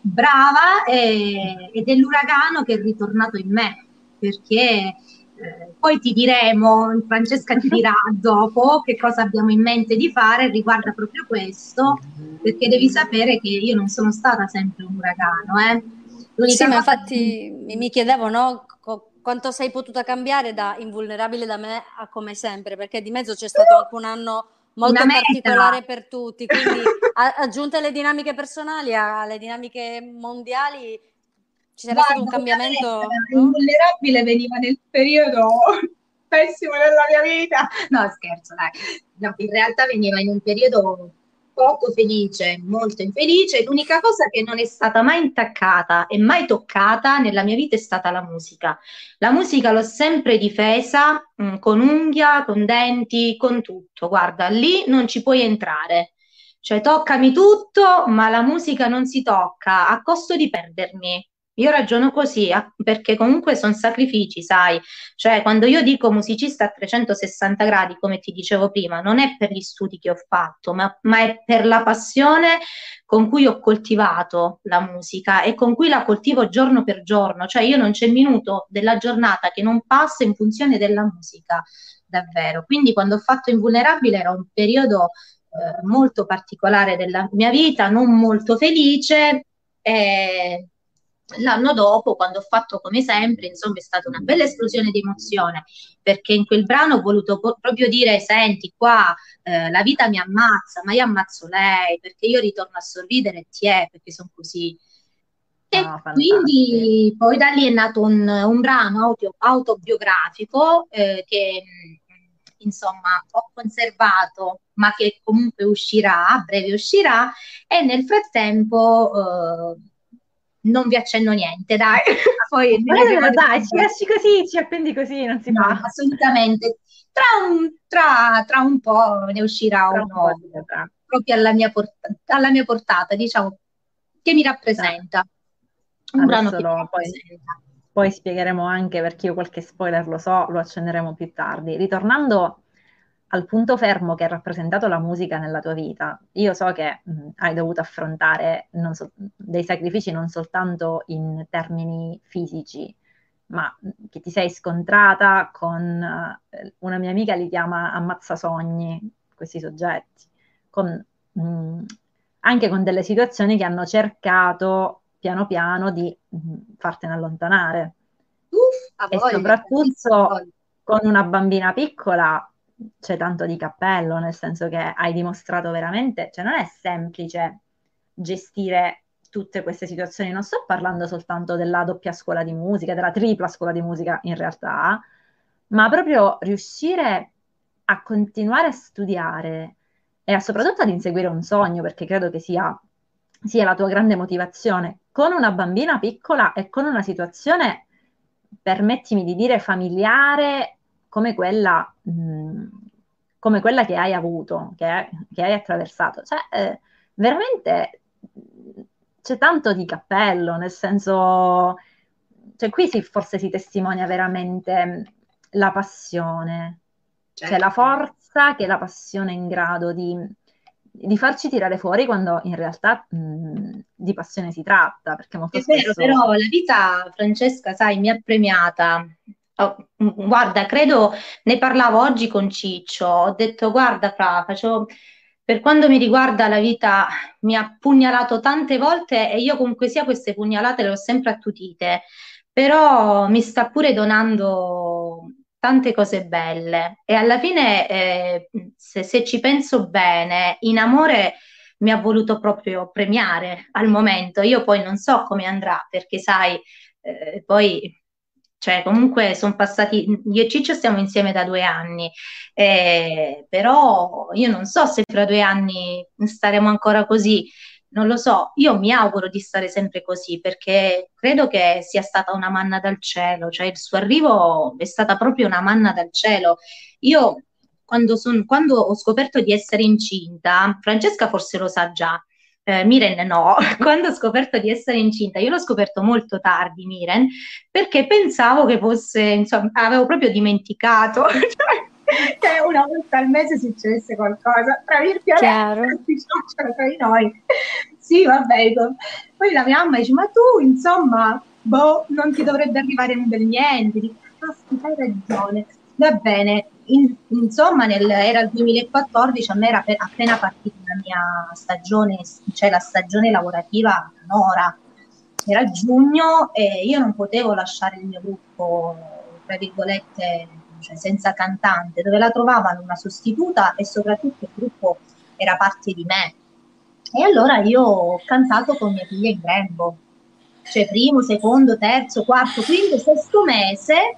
brava e, ed è l'uragano che è ritornato in me perché eh, poi ti diremo, Francesca ti dirà *laughs* dopo che cosa abbiamo in mente di fare riguarda proprio questo, perché devi sapere che io non sono stata sempre un uragano. Eh. L'unica sì, ma infatti che... mi chiedevo no, co- quanto sei potuta cambiare da invulnerabile da me a come sempre, perché di mezzo c'è stato anche un anno molto particolare per tutti, quindi aggiunte le dinamiche personali alle dinamiche mondiali ci sarà stato un cambiamento? Invulnerabile no? veniva nel periodo *laughs* pessimo della mia vita. No, scherzo, dai. No, in realtà veniva in un periodo poco felice, molto infelice. L'unica cosa che non è stata mai intaccata e mai toccata nella mia vita è stata la musica. La musica l'ho sempre difesa mh, mm, con unghia, con denti, con tutto. Guarda, lì non ci puoi entrare. Cioè, toccami tutto, ma la musica non si tocca a costo di perdermi. Io ragiono così, perché comunque sono sacrifici, sai, cioè quando io dico musicista a 360 gradi, come ti dicevo prima, non è per gli studi che ho fatto, ma, ma è per la passione con cui ho coltivato la musica e con cui la coltivo giorno per giorno, cioè io non c'è minuto della giornata che non passa in funzione della musica, davvero. Quindi quando ho fatto Invulnerabile era un periodo eh, molto particolare della mia vita, non molto felice. Eh, L'anno dopo, quando ho fatto come sempre, insomma, è stata una bella esplosione di emozione, perché in quel brano ho voluto po- proprio dire, senti, qua eh, la vita mi ammazza, ma io ammazzo lei, perché io ritorno a sorridere e ti è, perché sono così. E oh, quindi poi da lì è nato un, un brano auto, autobiografico eh, che insomma ho conservato ma che comunque uscirà, a breve uscirà e nel frattempo eh, non vi accenno niente, dai. *laughs* Poi eh, dai, ci lasci così, ci appendi così, non si no, fa. Assolutamente. Tra un, tra, tra un po' ne uscirà tra uno un proprio alla mia, portata, alla mia portata, diciamo, che mi rappresenta. Un brano che no, mi poi, poi spiegheremo anche perché io qualche spoiler lo so, lo accenneremo più tardi. Ritornando al punto fermo che ha rappresentato la musica nella tua vita. Io so che mh, hai dovuto affrontare so, dei sacrifici non soltanto in termini fisici, ma che ti sei scontrata con uh, una mia amica li chiama ammazzasogni, questi soggetti, con, mh, anche con delle situazioni che hanno cercato piano piano di mh, fartene allontanare. Uff, e soprattutto con una bambina piccola c'è tanto di cappello, nel senso che hai dimostrato veramente, cioè non è semplice gestire tutte queste situazioni, non sto parlando soltanto della doppia scuola di musica, della tripla scuola di musica in realtà, ma proprio riuscire a continuare a studiare e a, soprattutto ad inseguire un sogno, perché credo che sia, sia la tua grande motivazione, con una bambina piccola e con una situazione, permettimi di dire, familiare come quella, mh, mm, come quella che hai avuto, che, che hai attraversato. Cioè, eh, veramente c'è tanto di cappello, nel senso, cioè qui si, forse si testimonia veramente la passione, certo. cioè la forza che la passione è in grado di, di farci tirare fuori quando in realtà mh, di passione si tratta. Perché molto è spesso... vero, però la vita, Francesca, sai, mi ha premiata. Oh, guarda, credo, ne parlavo oggi con Ciccio, ho detto, guarda, Fra, faccio per quanto mi riguarda la vita mi ha pugnalato tante volte e io comunque sia queste pugnalate le ho sempre attutite, però mi sta pure donando tante cose belle. E alla fine eh, se, se ci penso bene, in amore mi ha voluto proprio premiare al momento. Io poi non so come andrà perché sai, eh, poi cioè comunque sono passati, io e Ciccio stiamo insieme da due anni, eh, però io non so se fra due anni staremo ancora così, non lo so, io mi auguro di stare sempre così perché credo che sia stata una manna dal cielo, cioè il suo arrivo è stata proprio una manna dal cielo. Io quando, son, quando ho scoperto di essere incinta, Francesca forse lo sa già, eh, Miren no, *laughs* quando ho scoperto di essere incinta, io l'ho scoperto molto tardi, Miren, perché pensavo che fosse, insomma, avevo proprio dimenticato. *laughs* Cioè, che una volta al mese succedesse qualcosa, tra virgolette, *laughs* tra di noi. Sì, vabbè. Poi la mia mamma dice, ma tu, insomma, boh, non ti dovrebbe arrivare un bel niente. Dico, caspita, hai ragione. Va bene, in, insomma, nel, era il 2014, a me era per, appena partita la mia stagione, cioè la stagione lavorativa Nora. Era giugno e io non potevo lasciare il mio gruppo, tra virgolette, cioè senza cantante, dove la trovavano una sostituta e soprattutto il gruppo era parte di me. E allora io ho cantato con mia figlia in grembo, cioè primo, secondo, terzo, quarto, quinto, sesto mese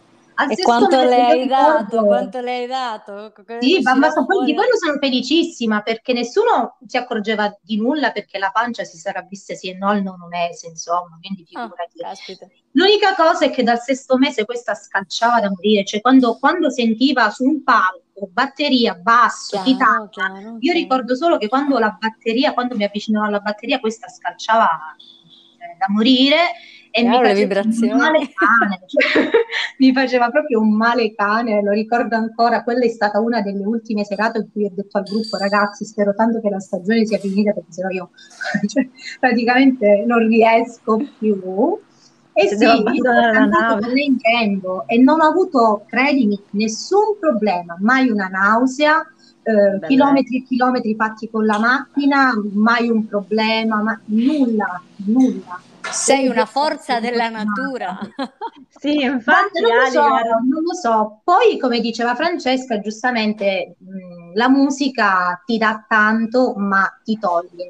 e quanto le hai dato? Quanto le hai dato? Sì, ma, ma so, di quello sono felicissima perché nessuno si accorgeva di nulla perché la pancia si sarà vista sì e no al nono mese, insomma, quindi ah, figurati. Oh, L'unica cosa è che dal sesto mese questa scalciava da morire, cioè quando, quando sentiva su un palco batteria, basso, chiaro, chitarra, chiaro, io ricordo solo che quando la batteria, quando mi avvicinavo alla batteria, questa scalciava eh, da morire e mi faceva male cane, *laughs* cioè, mi faceva proprio un male cane, lo ricordo ancora, quella è stata una delle ultime serate in cui ho detto al gruppo ragazzi spero tanto che la stagione sia finita perché sennò io *laughs* cioè, praticamente non riesco più. E Se sì, io ho cantato con lei in tempo e non ho avuto, credimi, nessun problema, mai una nausea, eh, chilometri e chilometri fatti con la macchina, mai un problema, ma nulla, nulla. Sei una forza della natura. sì, infatti. Non lo, so, non lo, so, Poi, come diceva Francesca, giustamente mh, la musica ti dà tanto, ma ti toglie.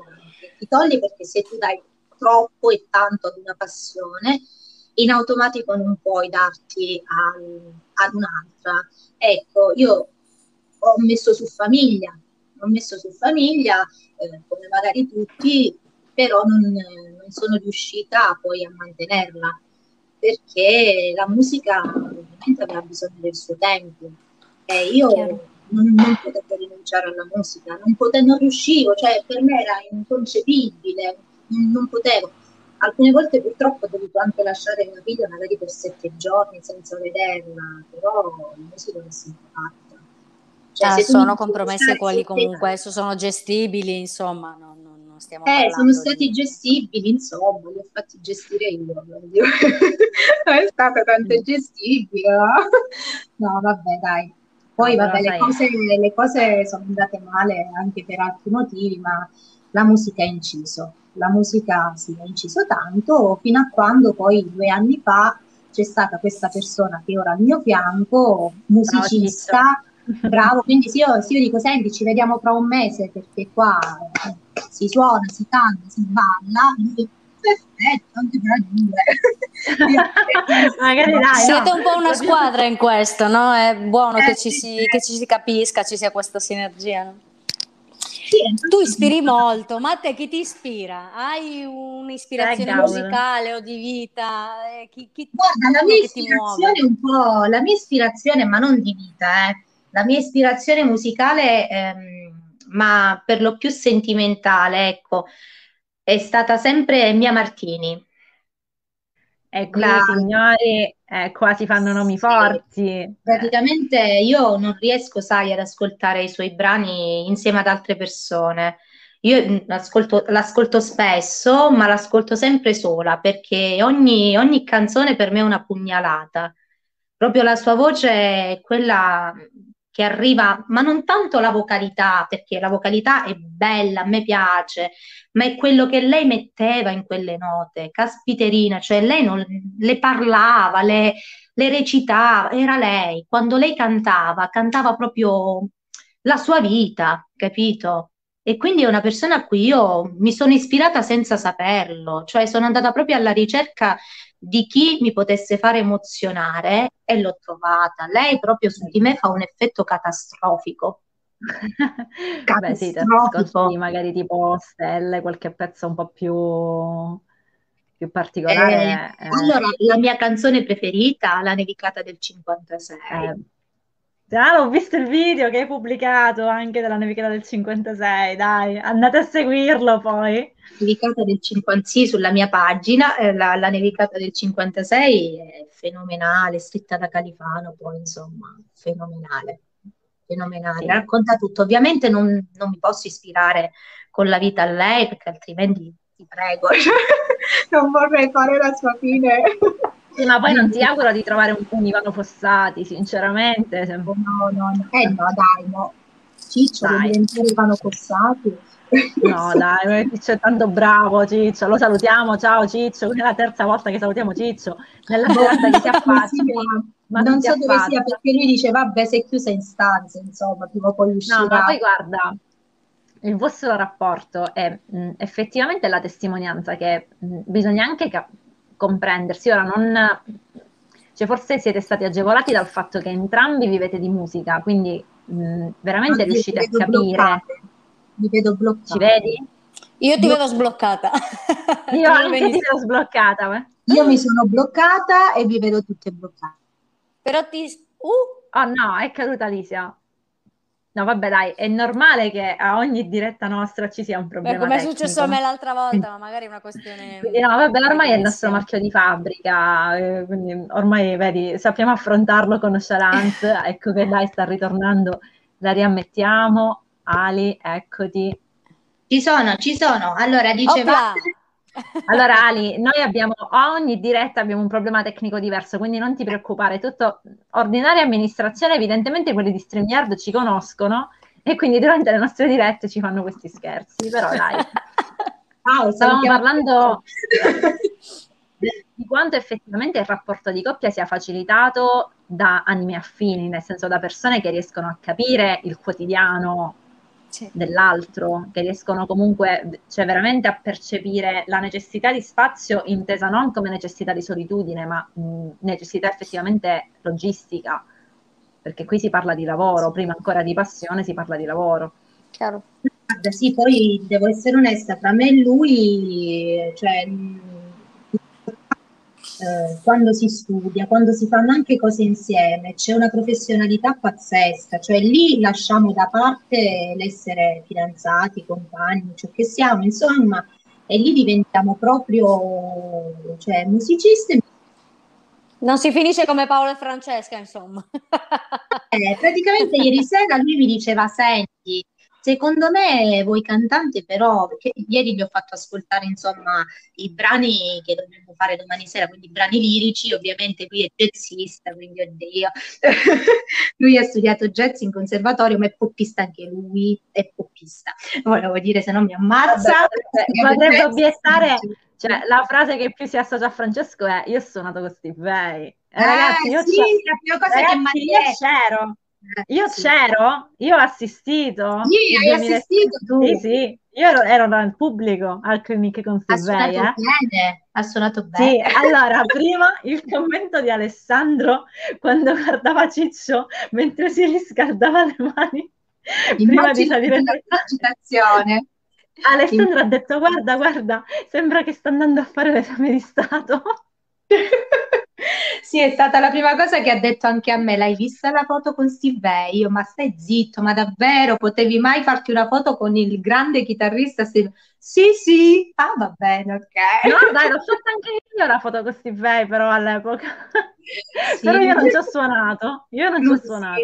Ti toglie perché se tu dai troppo e tanto ad una passione, in automatico non puoi darti al, ad un'altra. Ecco, io ho messo su famiglia, ho messo su famiglia, eh, come magari tutti, però non, non, sono riuscita poi a mantenerla perché la musica ovviamente aveva bisogno del suo tempo e io non, non, potevo rinunciare alla musica, non, potevo, non riuscivo, cioè per me era inconcepibile, non, non potevo. Alcune volte purtroppo ho dovuto anche lasciare mia figlia magari per sette giorni senza vederla, però la musica l'ho sempre fatta. Cioè, ah, sono compromesse quali comunque adesso sono gestibili, insomma. No? Non stiamo eh, sono stati di... gestibili, insomma, li ho fatti gestire io. non *laughs* è stata tanto gestibile. No? vabbè, dai. Poi, vabbè, le cose, le cose sono andate male anche per altri motivi, ma la musica ha inciso. La musica si è inciso tanto fino a quando poi due anni fa c'è stata questa persona che ora al mio fianco, musicista, Bravo, quindi se io, se io dico senti ci vediamo fra un mese perché qua si suona, si canta, si balla, perfetto, anche per due. *laughs* Magari dai, Siete no. un po' una squadra in questo, no? È buono eh, che, ci si, che ci si capisca, ci sia questa sinergia. No? Sì, tu ispiri molto, ma a te chi ti ispira? Hai un'ispirazione eh, musicale o di vita? Eh, chi, chi, Guarda, la mia ispirazione un po', la mia ispirazione, ma non di vita, eh. la mia ispirazione musicale, ehm, ma per lo più sentimentale, ecco, è stata sempre Mia Martini. E qui la... signori eh, qua si fanno nomi sì, forti. Praticamente io non riesco, sai, ad ascoltare i suoi brani insieme ad altre persone. Io l'ascolto, l'ascolto spesso, ma l'ascolto sempre sola perché ogni, ogni canzone per me è una pugnalata. Proprio la sua voce è quella che arriva, ma non tanto la vocalità, perché la vocalità è bella, a me piace, ma è quello che lei metteva in quelle note, caspiterina, cioè lei non, le parlava, le, le recitava, era lei. Quando lei cantava, cantava proprio la sua vita, capito? E quindi è una persona a cui io mi sono ispirata senza saperlo, cioè sono andata proprio alla ricerca di chi mi potesse fare emozionare e l'ho trovata. Lei proprio su di me fa un effetto catastrofico. *laughs* Beh, sì, ti magari tipo stelle, qualche pezzo un po' più, più particolare. Eh, eh. Allora, la mia canzone preferita, La nevicata del 56. Eh, Ah, ho visto il video che hai pubblicato anche della nevicata del 56, dai, andate a seguirlo poi. Nevicata del 56 sulla mia pagina, eh, la, la, nevicata del 56 è fenomenale, scritta da Califano, poi insomma, fenomenale, fenomenale, sì. racconta tutto. Ovviamente non, non, mi posso ispirare con la vita a lei, perché altrimenti ti prego, *laughs* non vorrei fare la sua fine. Sì, ma poi non ti *laughs* auguro di trovare un, un Ivano Fossati, sinceramente. No, no, no. Eh no, dai, no. Ciccio, dai. diventare Ivano Fossati. No, dai, Ciccio è tanto bravo, Ciccio. Lo salutiamo, ciao Ciccio. Questa è la terza volta che salutiamo Ciccio. Nella serata che si *laughs* affaccia. ma non so dove sia perché lui dice vabbè sei chiusa in stanza insomma prima o poi uscirà no ma poi guarda il vostro rapporto è mh, effettivamente la testimonianza che mh, bisogna anche cap- comprendersi. Ora non... Cioè, forse siete stati agevolati dal fatto che entrambi vivete di musica, quindi mh, veramente no, riuscite a capire. Bloccate. Mi vedo bloccata. Ci vedi? Io ti vedo sbloccata. *laughs* Io *laughs* anche ti vedo sbloccata. Beh. Io mi sono bloccata e vi vedo tutte bloccate. Però ti... Uh. Oh no, è caduta Alicia. No, vabbè, dai, è normale che a ogni diretta nostra ci sia un problema. come è successo a me l'altra volta, ma magari è una questione. *laughs* Quindi, no, vabbè, ormai è il nostro marchio di fabbrica, eh, quindi ormai vedi, sappiamo affrontarlo con nonchalance. *laughs* ecco che dai, sta ritornando, la riammettiamo. Ali, eccoti. Ci sono, ci sono. Allora, dicevate. Opla! Allora Ali, noi abbiamo ogni diretta abbiamo un problema tecnico diverso, quindi non ti preoccupare, tutto ordinaria amministrazione, evidentemente quelli di StreamYard ci conoscono e quindi durante le nostre dirette ci fanno questi scherzi, però dai. Ah, stavamo parlando di quanto effettivamente il rapporto di coppia sia facilitato da anime affini, nel senso da persone che riescono a capire il quotidiano sì. dell'altro, che riescono comunque, cioè veramente a percepire la necessità di spazio intesa non come necessità di solitudine, ma mh, necessità effettivamente logistica, perché qui si parla di lavoro, prima ancora di passione si parla di lavoro. Chiaro. Sì, poi devo essere onesta, tra me e lui, cioè, eh, quando si studia, quando si fanno anche cose insieme, c'è una professionalità pazzesca, cioè lì lasciamo da parte l'essere fidanzati, compagni, ciò che siamo, insomma, e lì diventiamo proprio cioè, musicisti. Non si finisce come Paolo e Francesca, insomma. eh, praticamente ieri sera lui mi diceva, senti, Secondo me voi cantanti però, perché ieri vi ho fatto ascoltare insomma i brani che dobbiamo fare domani sera, quindi i brani lirici, ovviamente lui è jazzista, quindi oddio, *laughs* lui ha studiato jazz in conservatorio, ma è poppista anche lui, è poppista. Volevo dire se no mi ammazza. Potrebbe obiettare, cioè la frase che più si associa a Francesco è io ho suonato con Steve Vai. Eh, ragazzi, io sì, la prima cosa ragazzi, che mi c'ero io c'ero, io ho assistito. Sì, hai 2000... assistito tu. Sì, sì, io ero, ero nel pubblico al clinic con Silvei. Ha suonato eh. bene, ha suonato bene. Sì, allora, prima il commento di Alessandro quando guardava Ciccio mentre si riscaldava le mani prima di salire in agitazione. Alessandro ha detto guarda, guarda, sembra che sta andando a fare l'esame di Stato. *laughs* Sì, è stata la prima cosa che ha detto anche a me. L'hai vista la foto con Steve? Io, ma stai zitto, ma davvero potevi mai farti una foto con il grande chitarrista Steve? Sì, sì, ah, va bene, ok. No, dai, l'ho fatta anche io la foto con Steve però all'epoca. Sì, però io non ci ho suonato. Io non ci ho suonato.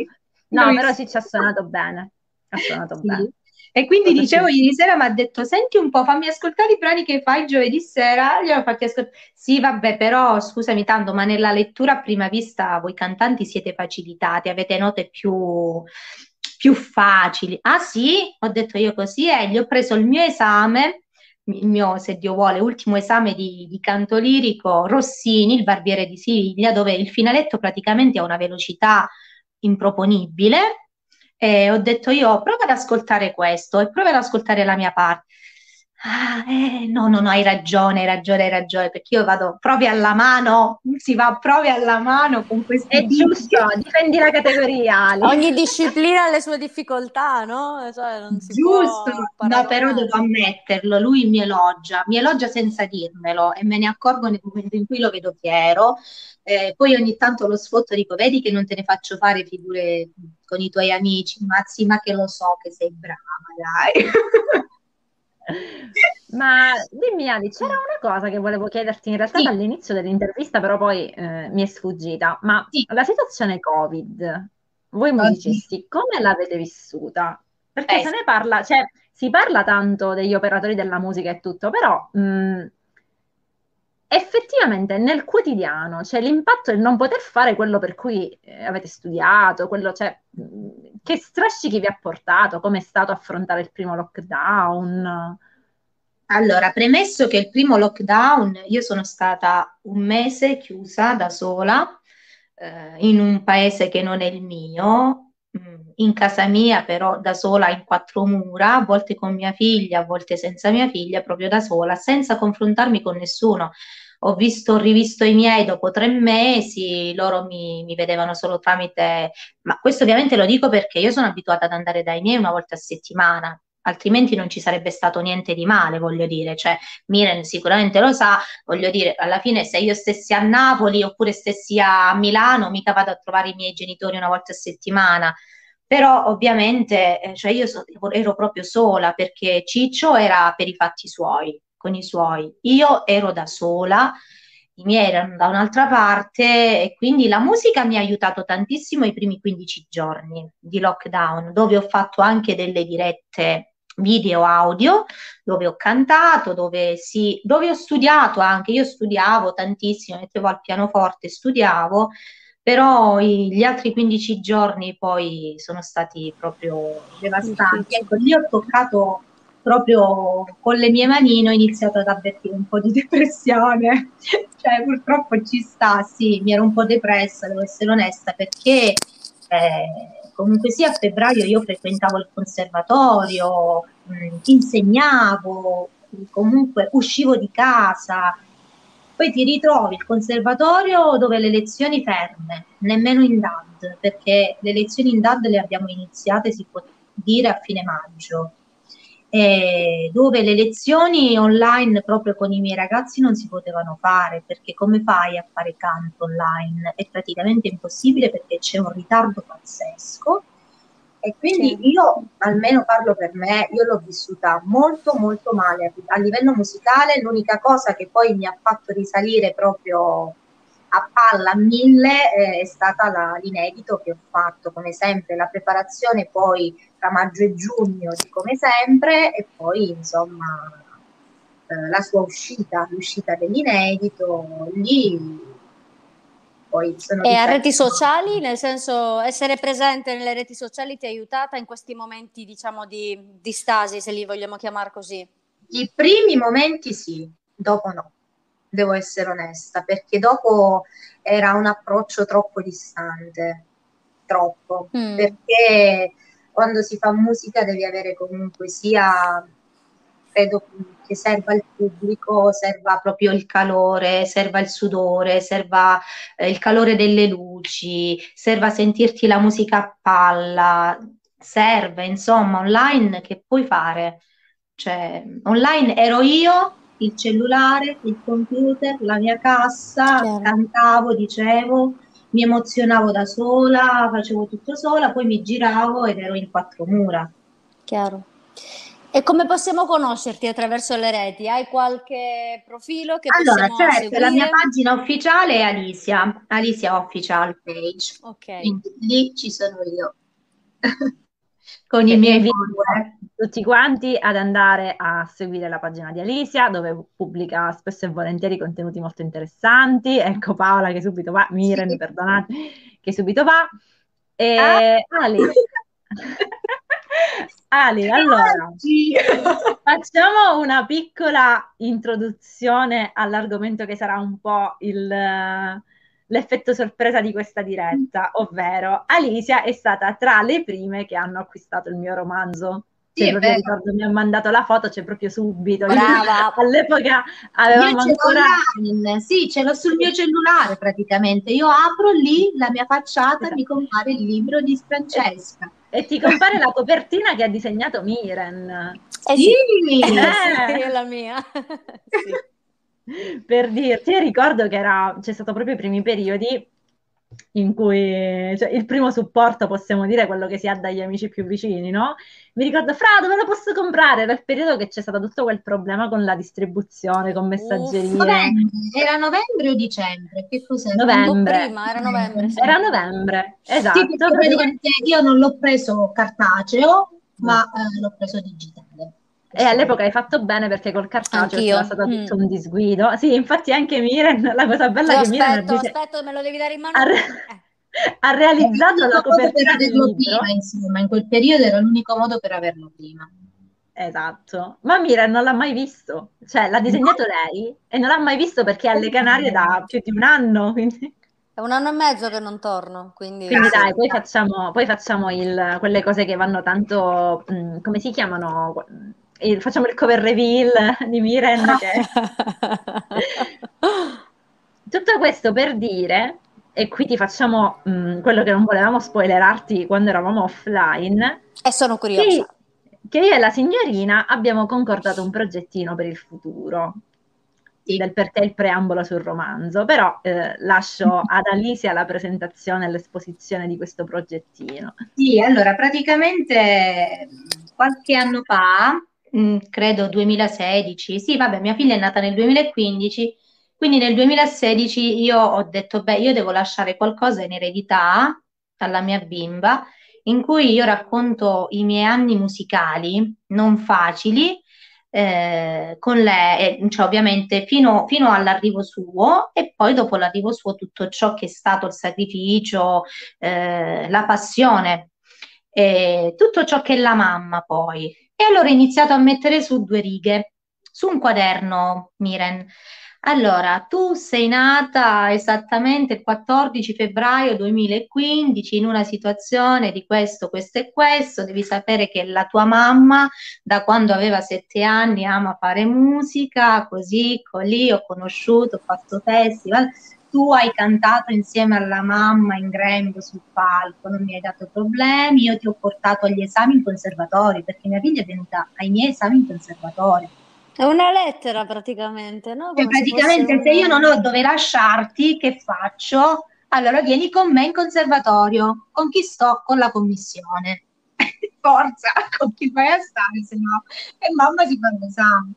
No, Lui però sì, ci ha suonato bene. Ha suonato sì. bene. E quindi dicevo ieri sera mi ha detto senti un po', fammi ascoltare i brani che fai giovedì sera, gli ho fatti ascoltare. Sì, vabbè, però scusami tanto, ma nella lettura a prima vista voi cantanti siete facilitati, avete note più, più facili. Ah sì? Ho detto io così e gli ho preso il mio esame, il mio, se Dio vuole, ultimo esame di, di canto lirico, Rossini, il barbiere di Siviglia, dove il finaletto praticamente ha una velocità improponibile e ho detto io prova ad ascoltare questo e prova ad ascoltare la mia parte. Ah, eh, no, no, no, hai ragione, hai ragione, hai ragione, perché io vado proprio alla mano, si va proprio alla mano con questi È giusto, difendi la categoria. Ali. Ogni disciplina ha le sue difficoltà, no? Cioè, giusto, no, però devo ammetterlo, lui mi elogia, mi elogia senza dirmelo e me ne accorgo nel momento in cui lo vedo fiero. Eh, poi ogni tanto lo sfotto dico, vedi che non te ne faccio fare figure con i tuoi amici, ma sì, ma che lo so che sei brava, dai. *laughs* Ma dimmi Ali, c'era una cosa che volevo chiederti in realtà sì. dall'inizio dell'intervista, però poi eh, mi è sfuggita. Ma sì. la situazione Covid, voi musicisti, come l'avete vissuta? Perché eh. se ne parla, cioè si parla tanto degli operatori della musica e tutto, però mh, effettivamente nel quotidiano, cioè l'impatto del non poter fare quello per cui eh, avete studiato, quello, cioè, che strascichi vi ha portato, come è stato affrontare il primo lockdown? Allora, premesso che il primo lockdown, io sono stata un mese chiusa da sola eh, in un paese che non è il mio, in casa mia però da sola in quattro mura, a volte con mia figlia, a volte senza mia figlia, proprio da sola, senza confrontarmi con nessuno. Ho visto, rivisto i miei dopo tre mesi, loro mi, mi, vedevano solo tramite, ma questo ovviamente lo dico perché io sono abituata ad andare dai miei una volta a settimana, altrimenti non ci sarebbe stato niente di male, voglio dire, cioè Miren sicuramente lo sa, voglio dire, alla fine se io stessi a Napoli oppure stessi a Milano, mica vado a trovare i miei genitori una volta a settimana, però ovviamente eh, cioè io so, ero proprio sola perché Ciccio era per i fatti suoi, con i suoi. Io ero da sola, i miei erano da un'altra parte e quindi la musica mi ha aiutato tantissimo i primi 15 giorni di lockdown, dove ho fatto anche delle dirette video audio, dove ho cantato, dove, sì, dove ho studiato anche, io studiavo tantissimo, mettevo al pianoforte, studiavo, però gli altri 15 giorni poi sono stati proprio devastanti. Ecco, lì ho toccato proprio con le mie manine ho iniziato ad avvertire un po' di *laughs* depressione, cioè purtroppo ci sta, sì, mi ero un po' depressa, devo essere onesta, perché eh, comunque sia a febbraio io frequentavo il conservatorio, mh, mm, insegnavo, comunque uscivo di casa, poi ti ritrovi il conservatorio dove le lezioni ferme, nemmeno in DAD, perché le lezioni in DAD le abbiamo iniziate, si può dire, a fine maggio eh, dove le lezioni online proprio con i miei ragazzi non si potevano fare perché come fai a fare canto online? È praticamente impossibile perché c'è un ritardo pazzesco e quindi sì. io, almeno parlo per me, io l'ho vissuta molto molto male a livello musicale, l'unica cosa che poi mi ha fatto risalire proprio a palla a mille eh, è stata la, l'inedito che ho fatto come sempre, la preparazione poi tra maggio e giugno come sempre e poi insomma eh, la sua uscita, l'uscita dell'inedito, lì poi sono... E a reti sociali, nel senso essere presente nelle reti sociali ti ha aiutata in questi momenti diciamo di, di stasi, se li vogliamo chiamare così? I primi momenti sì, dopo no, devo essere onesta, perché dopo era un approccio troppo distante troppo, mm. perché quando si fa musica devi avere comunque sia, credo che serva il pubblico, serva proprio il calore, serva il sudore, serva eh, il calore delle luci, serva sentirti la musica a palla, serve, insomma, online che puoi fare? Cioè, online ero io, il cellulare, il computer, la mia cassa, Chiaro. cantavo, dicevo, mi emozionavo da sola, facevo tutto sola, poi mi giravo ed ero in quattro mura. Chiaro. E come possiamo conoscerti attraverso le reti? Hai qualche profilo che allora, possiamo certo, seguire? la mia pagina ufficiale è Alicia, Alicia Official Page. Ok. Quindi lì ci sono io. *laughs* Con i miei follower. Tutti quanti ad andare a seguire la pagina di Alicia dove pubblica spesso e volentieri contenuti molto interessanti. Ecco Paola che subito va, Miren, sì. perdonate, che subito va. E ah. Ali. *laughs* Ali, allora *laughs* facciamo una piccola introduzione all'argomento che sarà un po' il, l'effetto sorpresa di questa diretta, ovvero Alicia è stata tra le prime che hanno acquistato il mio romanzo. Sì, cioè, proprio ricordo, mi ha mandato la foto, c'è proprio subito. Brava. *laughs* All'epoca avevamo ancora... Online. Sì, ce l'ho sul mio cellulare praticamente. Io apro lì la mia facciata e mi compare il libro di Francesca. E ti compare la copertina che ha disegnato Miren. Eh sì, sì. Eh. è la mia. *laughs* sì. Per dirti, ricordo che era, c'è stato proprio i primi periodi in cui cioè, il primo supporto possiamo dire quello che si ha dagli amici più vicini, no? Mi ricordo, Fra, dove lo posso comprare? Era il periodo che c'è stato tutto quel problema con la distribuzione, con messaggerie. Novembre. Era novembre o dicembre? Che cos'è? Novembre. Prima, era novembre. Sì. Era novembre, esatto. Sì, praticamente io non l'ho preso cartaceo, ma eh, l'ho preso digitale. E all'epoca hai fatto bene perché col cartaceo Anch'io. era stato tutto mm. un disguido. Sì, infatti anche Miren, *laughs* la cosa bella che Miren dice, aspetta, me lo devi dare in mano. Ha, re- eh. ha realizzato la copertina per averlo prima, insomma, in quel periodo era l'unico modo per averlo prima. Esatto, ma Miren non l'ha mai visto, cioè l'ha disegnato no. lei e non l'ha mai visto perché è alle Canarie da più di un anno, quindi... È un anno e mezzo che non torno, quindi... Quindi dai, poi facciamo, poi facciamo il, quelle cose che vanno tanto, mh, mm, come si chiamano? Il, facciamo il cover reveal di Miren. Che... *laughs* Tutto questo per dire, e qui ti facciamo mh, mm, quello che non volevamo spoilerarti quando eravamo offline. E sono curiosa. Che, che io e la signorina abbiamo concordato un progettino per il futuro sì. del perché il preambolo sul romanzo, però eh, lascio *laughs* ad Alicia la presentazione e l'esposizione di questo progettino. Sì, allora praticamente qualche anno fa Mm, credo 2016, sì, vabbè, mia figlia è nata nel 2015, quindi nel 2016 io ho detto, beh, io devo lasciare qualcosa in eredità alla mia bimba, in cui io racconto i miei anni musicali non facili, eh, con lei, cioè ovviamente fino, fino, all'arrivo suo e poi dopo l'arrivo suo tutto ciò che è stato il sacrificio, eh, la passione, tutto ciò che è la mamma poi. E allora ho iniziato a mettere su due righe, su un quaderno, Miren. Allora, tu sei nata esattamente il 14 febbraio 2015 in una situazione di questo, questo e questo. Devi sapere che la tua mamma, da quando aveva sette anni, ama fare musica, così, così, ho conosciuto, ho fatto festival tu hai cantato insieme alla mamma in grembo sul palco, non mi hai dato problemi, io ti ho portato agli esami in conservatorio, perché mia figlia è venuta ai miei esami in conservatorio. È una lettera praticamente, no? Cioè, praticamente se, se io non ho dove lasciarti, che faccio? Allora vieni con me in conservatorio, con chi sto? Con la commissione. *laughs* Forza, con chi vai a stare, se no? E mamma si fa l'esame.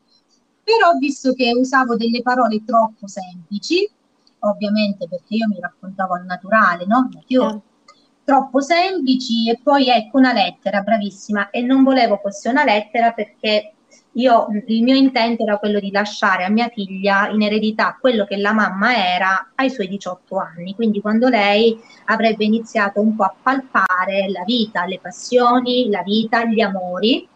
Però visto che usavo delle parole troppo semplici, ovviamente perché io mi raccontavo al naturale, no? Io certo. troppo semplici e poi ecco una lettera, bravissima, e non volevo fosse una lettera perché io, il mio intento era quello di lasciare a mia figlia in eredità quello che la mamma era ai suoi 18 anni, quindi quando lei avrebbe iniziato un po' a palpare la vita, le passioni, la vita, gli amori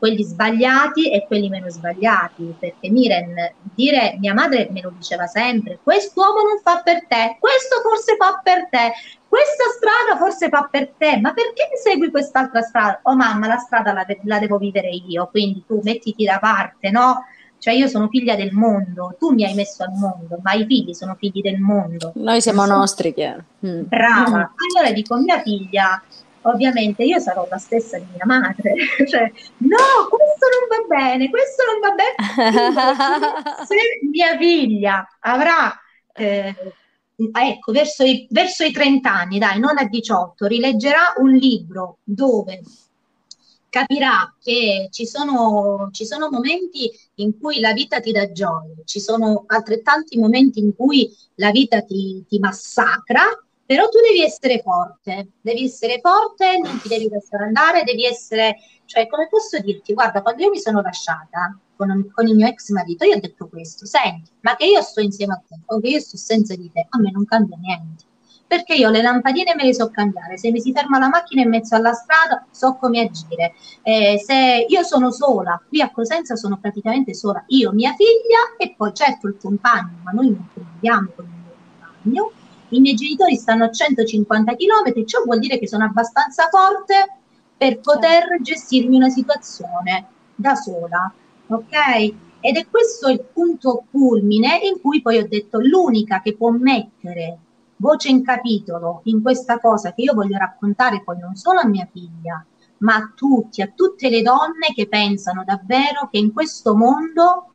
quelli sbagliati e quelli meno sbagliati, perché Miren, dire, mia madre me lo diceva sempre, quest'uomo non fa per te, questo forse fa per te, questa strada forse fa per te, ma perché segui quest'altra strada? Oh mamma, la strada la, la devo vivere io, quindi tu mettiti da parte, no? Cioè io sono figlia del mondo, tu mi hai messo al mondo, ma i figli sono figli del mondo. Noi siamo nostri, chiaro. Mm. Brava. Allora dico, mia figlia, ovviamente io sarò la stessa di mia madre, *laughs* cioè no, questo non va bene, questo non va bene. *laughs* Se mia figlia avrà, eh, ecco, verso i, verso i 30 anni, dai, non a 18, rileggerà un libro dove capirà che ci sono, ci sono momenti in cui la vita ti dà gioia, ci sono altrettanti momenti in cui la vita ti, ti massacra, però tu devi essere forte, devi essere forte, non ti devi lasciare andare, devi essere, cioè come posso dirti, guarda, quando io mi sono lasciata con, con il mio ex marito, io ho detto questo, senti, ma che io sto insieme a te o che io sto senza di te, a me non cambia niente, perché io le lampadine me le so cambiare, se mi si ferma la macchina in mezzo alla strada so come agire, eh, se io sono sola, qui a Cosenza sono praticamente sola, io, mia figlia e poi certo il compagno, ma noi non conviviamo con il mio compagno, i miei genitori stanno a 150 km, ciò vuol dire che sono abbastanza forte per poter gestirmi una situazione da sola, ok? Ed è questo il punto culmine in cui poi ho detto l'unica che può mettere voce in capitolo in questa cosa che io voglio raccontare poi non solo a mia figlia, ma a tutti, a tutte le donne che pensano davvero che in questo mondo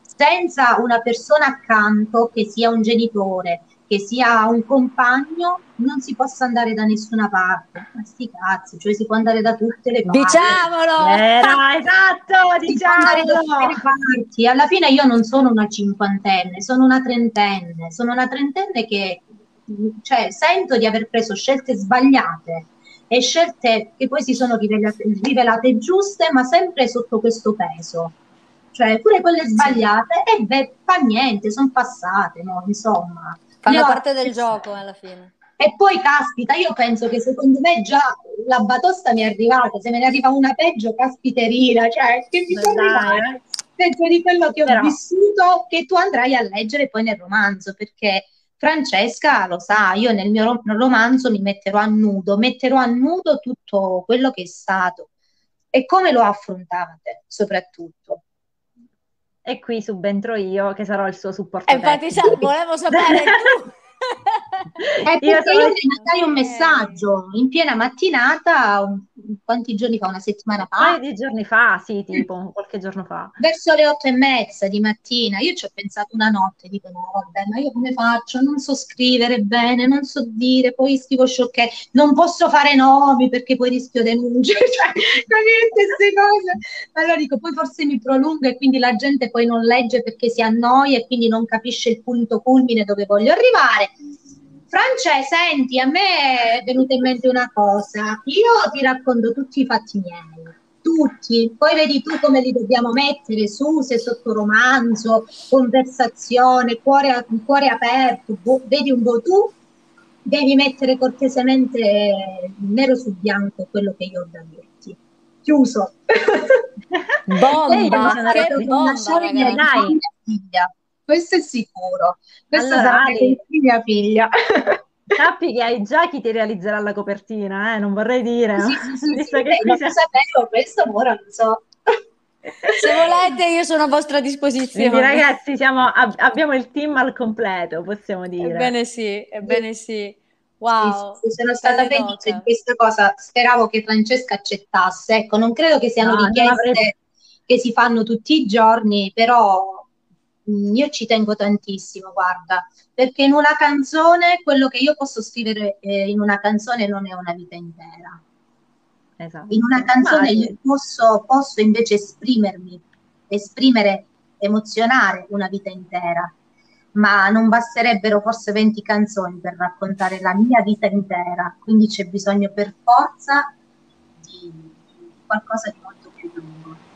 senza una persona accanto che sia un genitore, che sia un compagno non si possa andare da nessuna parte. Ma sti cazzi, cioè si può andare da tutte le parti. Diciamolo! Era, *laughs* esatto, diciamolo! Alla fine io non sono una cinquantenne, sono una trentenne, sono una trentenne che cioè, sento di aver preso scelte sbagliate e scelte che poi si sono rivelate, rivelate giuste, ma sempre sotto questo peso. Cioè, pure quelle sbagliate, e eh, beh, fa niente, sono passate, no? Insomma Fanno parte del gioco alla fine. E poi, caspita, io penso che secondo me già la batosta mi è arrivata, se me ne arriva una peggio, caspiterina, cioè che mi può arrivare peggio di quello che ho Però... vissuto, che tu andrai a leggere poi nel romanzo, perché Francesca lo sa, io nel mio romanzo mi metterò a nudo, metterò a nudo tutto quello che è stato e come lo affrontate soprattutto. E qui subentro io che sarò il suo supporto. E infatti volevo sapere *laughs* tu. È perché io, sono... io le mandai un messaggio in piena mattinata, quanti giorni fa? Una settimana fa? Un paio di giorni fa, sì, tipo qualche giorno fa. Verso le otto e mezza di mattina, io ci ho pensato una notte, dico no, vabbè, ma io come faccio? Non so scrivere bene, non so dire, poi scrivo sciocche, non posso fare nomi perché poi rischio denunce, *laughs* cioè, queste cose. Allora dico, poi forse mi prolungo e quindi la gente poi non legge perché si annoia e quindi non capisce il punto culmine dove voglio arrivare France, senti, a me è venuta in mente una cosa. Io ti racconto tutti i fatti miei, tutti. Poi vedi tu come li dobbiamo mettere su, se sotto romanzo, conversazione, cuore, cuore aperto. Bo- vedi un po' tu, devi mettere cortesemente nero su bianco quello che io ho da dirti. Chiuso. *laughs* Bomba, Ehi, che bomba, dai. Figlia questo è sicuro. Questa allora, sarà Ale, mia figlia. *laughs* Sappi che hai già chi ti realizzerà la copertina, eh? non vorrei dire. Sì, sì, sì, sì, che non sia... *laughs* sapevo questo, ora non so. *laughs* Se volete, io sono a vostra disposizione. Quindi, ragazzi, siamo, ab- abbiamo il team al completo, possiamo dire. Ebbene sì, ebbene sì. Wow, sì, sì, sono stata felice di questa cosa. Speravo che Francesca accettasse. Ecco, non credo che siano no, richieste avrei... che si fanno tutti i giorni, però io ci tengo tantissimo, guarda, perché in una canzone, quello che io posso scrivere eh, in una canzone non è una vita intera. Esatto. In una canzone io posso, posso invece esprimermi, esprimere, emozionare una vita intera, ma non basterebbero forse 20 canzoni per raccontare la mia vita intera, quindi c'è bisogno per forza di qualcosa di molto più lungo.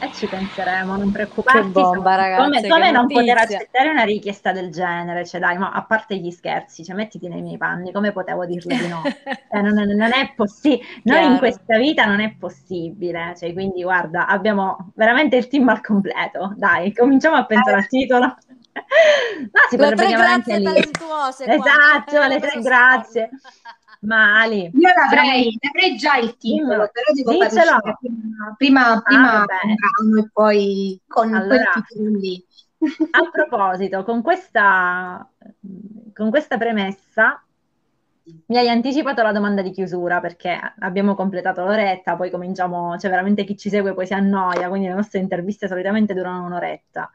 E ci penseremo, non preoccuparti. Che bomba, ragazzi. Come, come non poter accettare una richiesta del genere? Cioè, dai, ma a parte gli scherzi, cioè, mettiti nei miei panni, come potevo dirle di no? *laughs* cioè, non, non, è possibile. Noi in questa vita non è possibile. Cioè, quindi, guarda, abbiamo veramente il team al completo. Dai, cominciamo a pensare al titolo. *laughs* no, si potrebbe chiamare anche lì. Esatto, le tre grazie. Ma Ali, io l'avrei, l'avrei già il titolo, però devo fare prima, prima, prima ah, brano e poi con allora, quel titolo lì. A proposito, con questa, con questa premessa mi hai anticipato la domanda di chiusura perché abbiamo completato l'oretta, poi cominciamo, cioè veramente chi ci segue poi si annoia, quindi le nostre interviste solitamente durano un'oretta.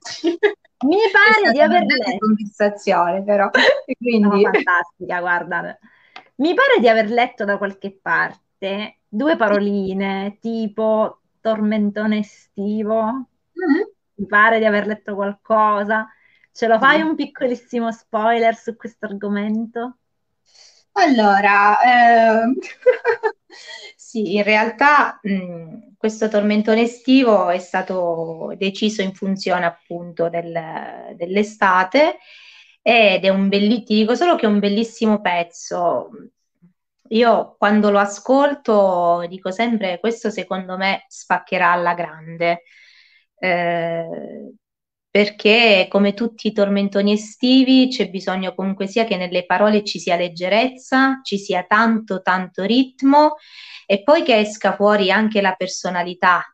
*laughs* Mi pare di aver letto conversazione però, *laughs* quindi... No, fantastica, guarda. Mi pare di aver letto da qualche parte due paroline tipo tormentone estivo. Mm-hmm. Mi pare di aver letto qualcosa. Ce lo fai un piccolissimo spoiler su questo argomento? Allora, eh, *laughs* sì, in realtà mh, questo tormentone estivo è stato deciso in funzione appunto del, dell'estate ed è un bellissimo, ti dico solo che è un bellissimo pezzo. Io quando lo ascolto dico sempre questo secondo me spaccherà alla grande, eh, perché come tutti i tormentoni estivi c'è bisogno comunque sia che nelle parole ci sia leggerezza, ci sia tanto tanto ritmo e poi che esca fuori anche la personalità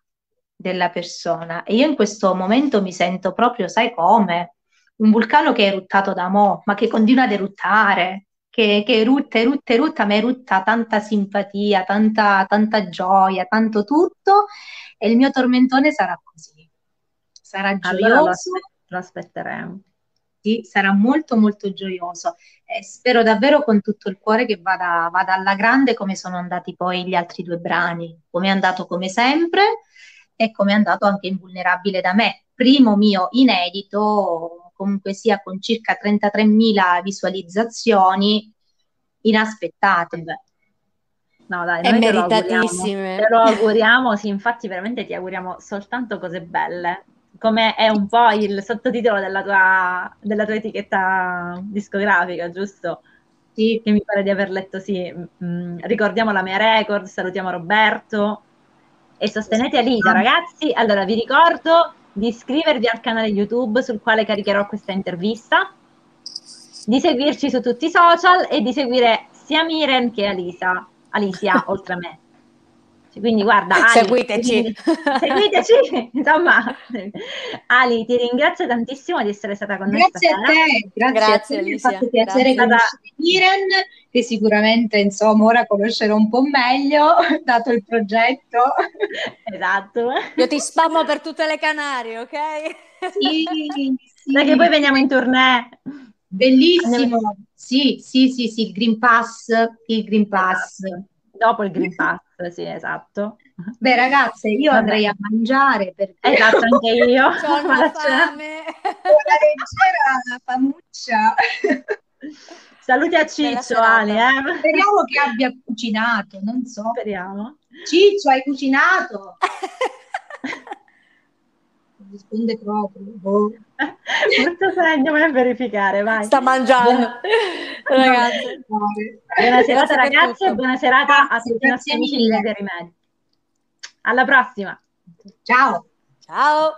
della persona. E io in questo momento mi sento proprio, sai come? Un vulcano che è eruttato da mo', ma che continua ad eruttare, che, che erutta, erutta, erutta, ma erutta tanta simpatia, tanta, tanta gioia, tanto tutto, e il mio tormentone sarà così. Sarà gioioso. Allora lo, aspe- lo aspetteremo. Sì, sarà molto molto gioioso. E spero davvero con tutto il cuore che vada, vada alla grande come sono andati poi gli altri due brani, come è andato come sempre e come è andato anche invulnerabile da me. Primo mio inedito comunque sia con circa 33.000 visualizzazioni inaspettate. No, dai, è meritatissime. Te lo auguriamo, sì, infatti veramente ti auguriamo soltanto cose belle, come è un po' il sottotitolo della tua, della tua etichetta discografica, giusto? Sì. Che mi pare di aver letto, sì. Mm, ricordiamo la mia record, salutiamo Roberto e sostenete Alita, ragazzi. Allora, vi ricordo di iscrivervi al canale YouTube sul quale caricherò questa intervista, di seguirci su tutti i social e di seguire sia Miren che Alisa, Alicia, *laughs* oltre a me. Quindi guarda, Ali, seguiteci. *laughs* seguiteci, insomma, Ali, ti ringrazio tantissimo di essere stata con noi. Grazie a te, grazie, grazie a te, mi ha fatto piacere conoscere Miren, che sicuramente insomma ora conoscerò un po' meglio, *laughs* dato il progetto. Esatto. Io ti spammo per tutte le Canarie, ok? Sì, *laughs* sì. Da che poi veniamo in tournée. Bellissimo, sì, sì, sì, sì, il Green Pass, il Green Pass. Dopo il Green Pass, sì, esatto. Beh, ragazze, io Vabbè. andrei a mangiare perché... Esatto, anche io. *laughs* C'ho una *laughs* fame. Una leggera famuccia. Saluti a Ciccio, Ali. Eh? Speriamo che abbia cucinato, non so. Speriamo. Ciccio, hai cucinato? *laughs* risponde proprio. Boh. Molto segno, a verificare, vai. Sta mangiando. *laughs* ragazzi. Buona serata ragazzi e buona serata a tutti i nostri amici di Rimedi. Alla prossima. Ciao. Ciao.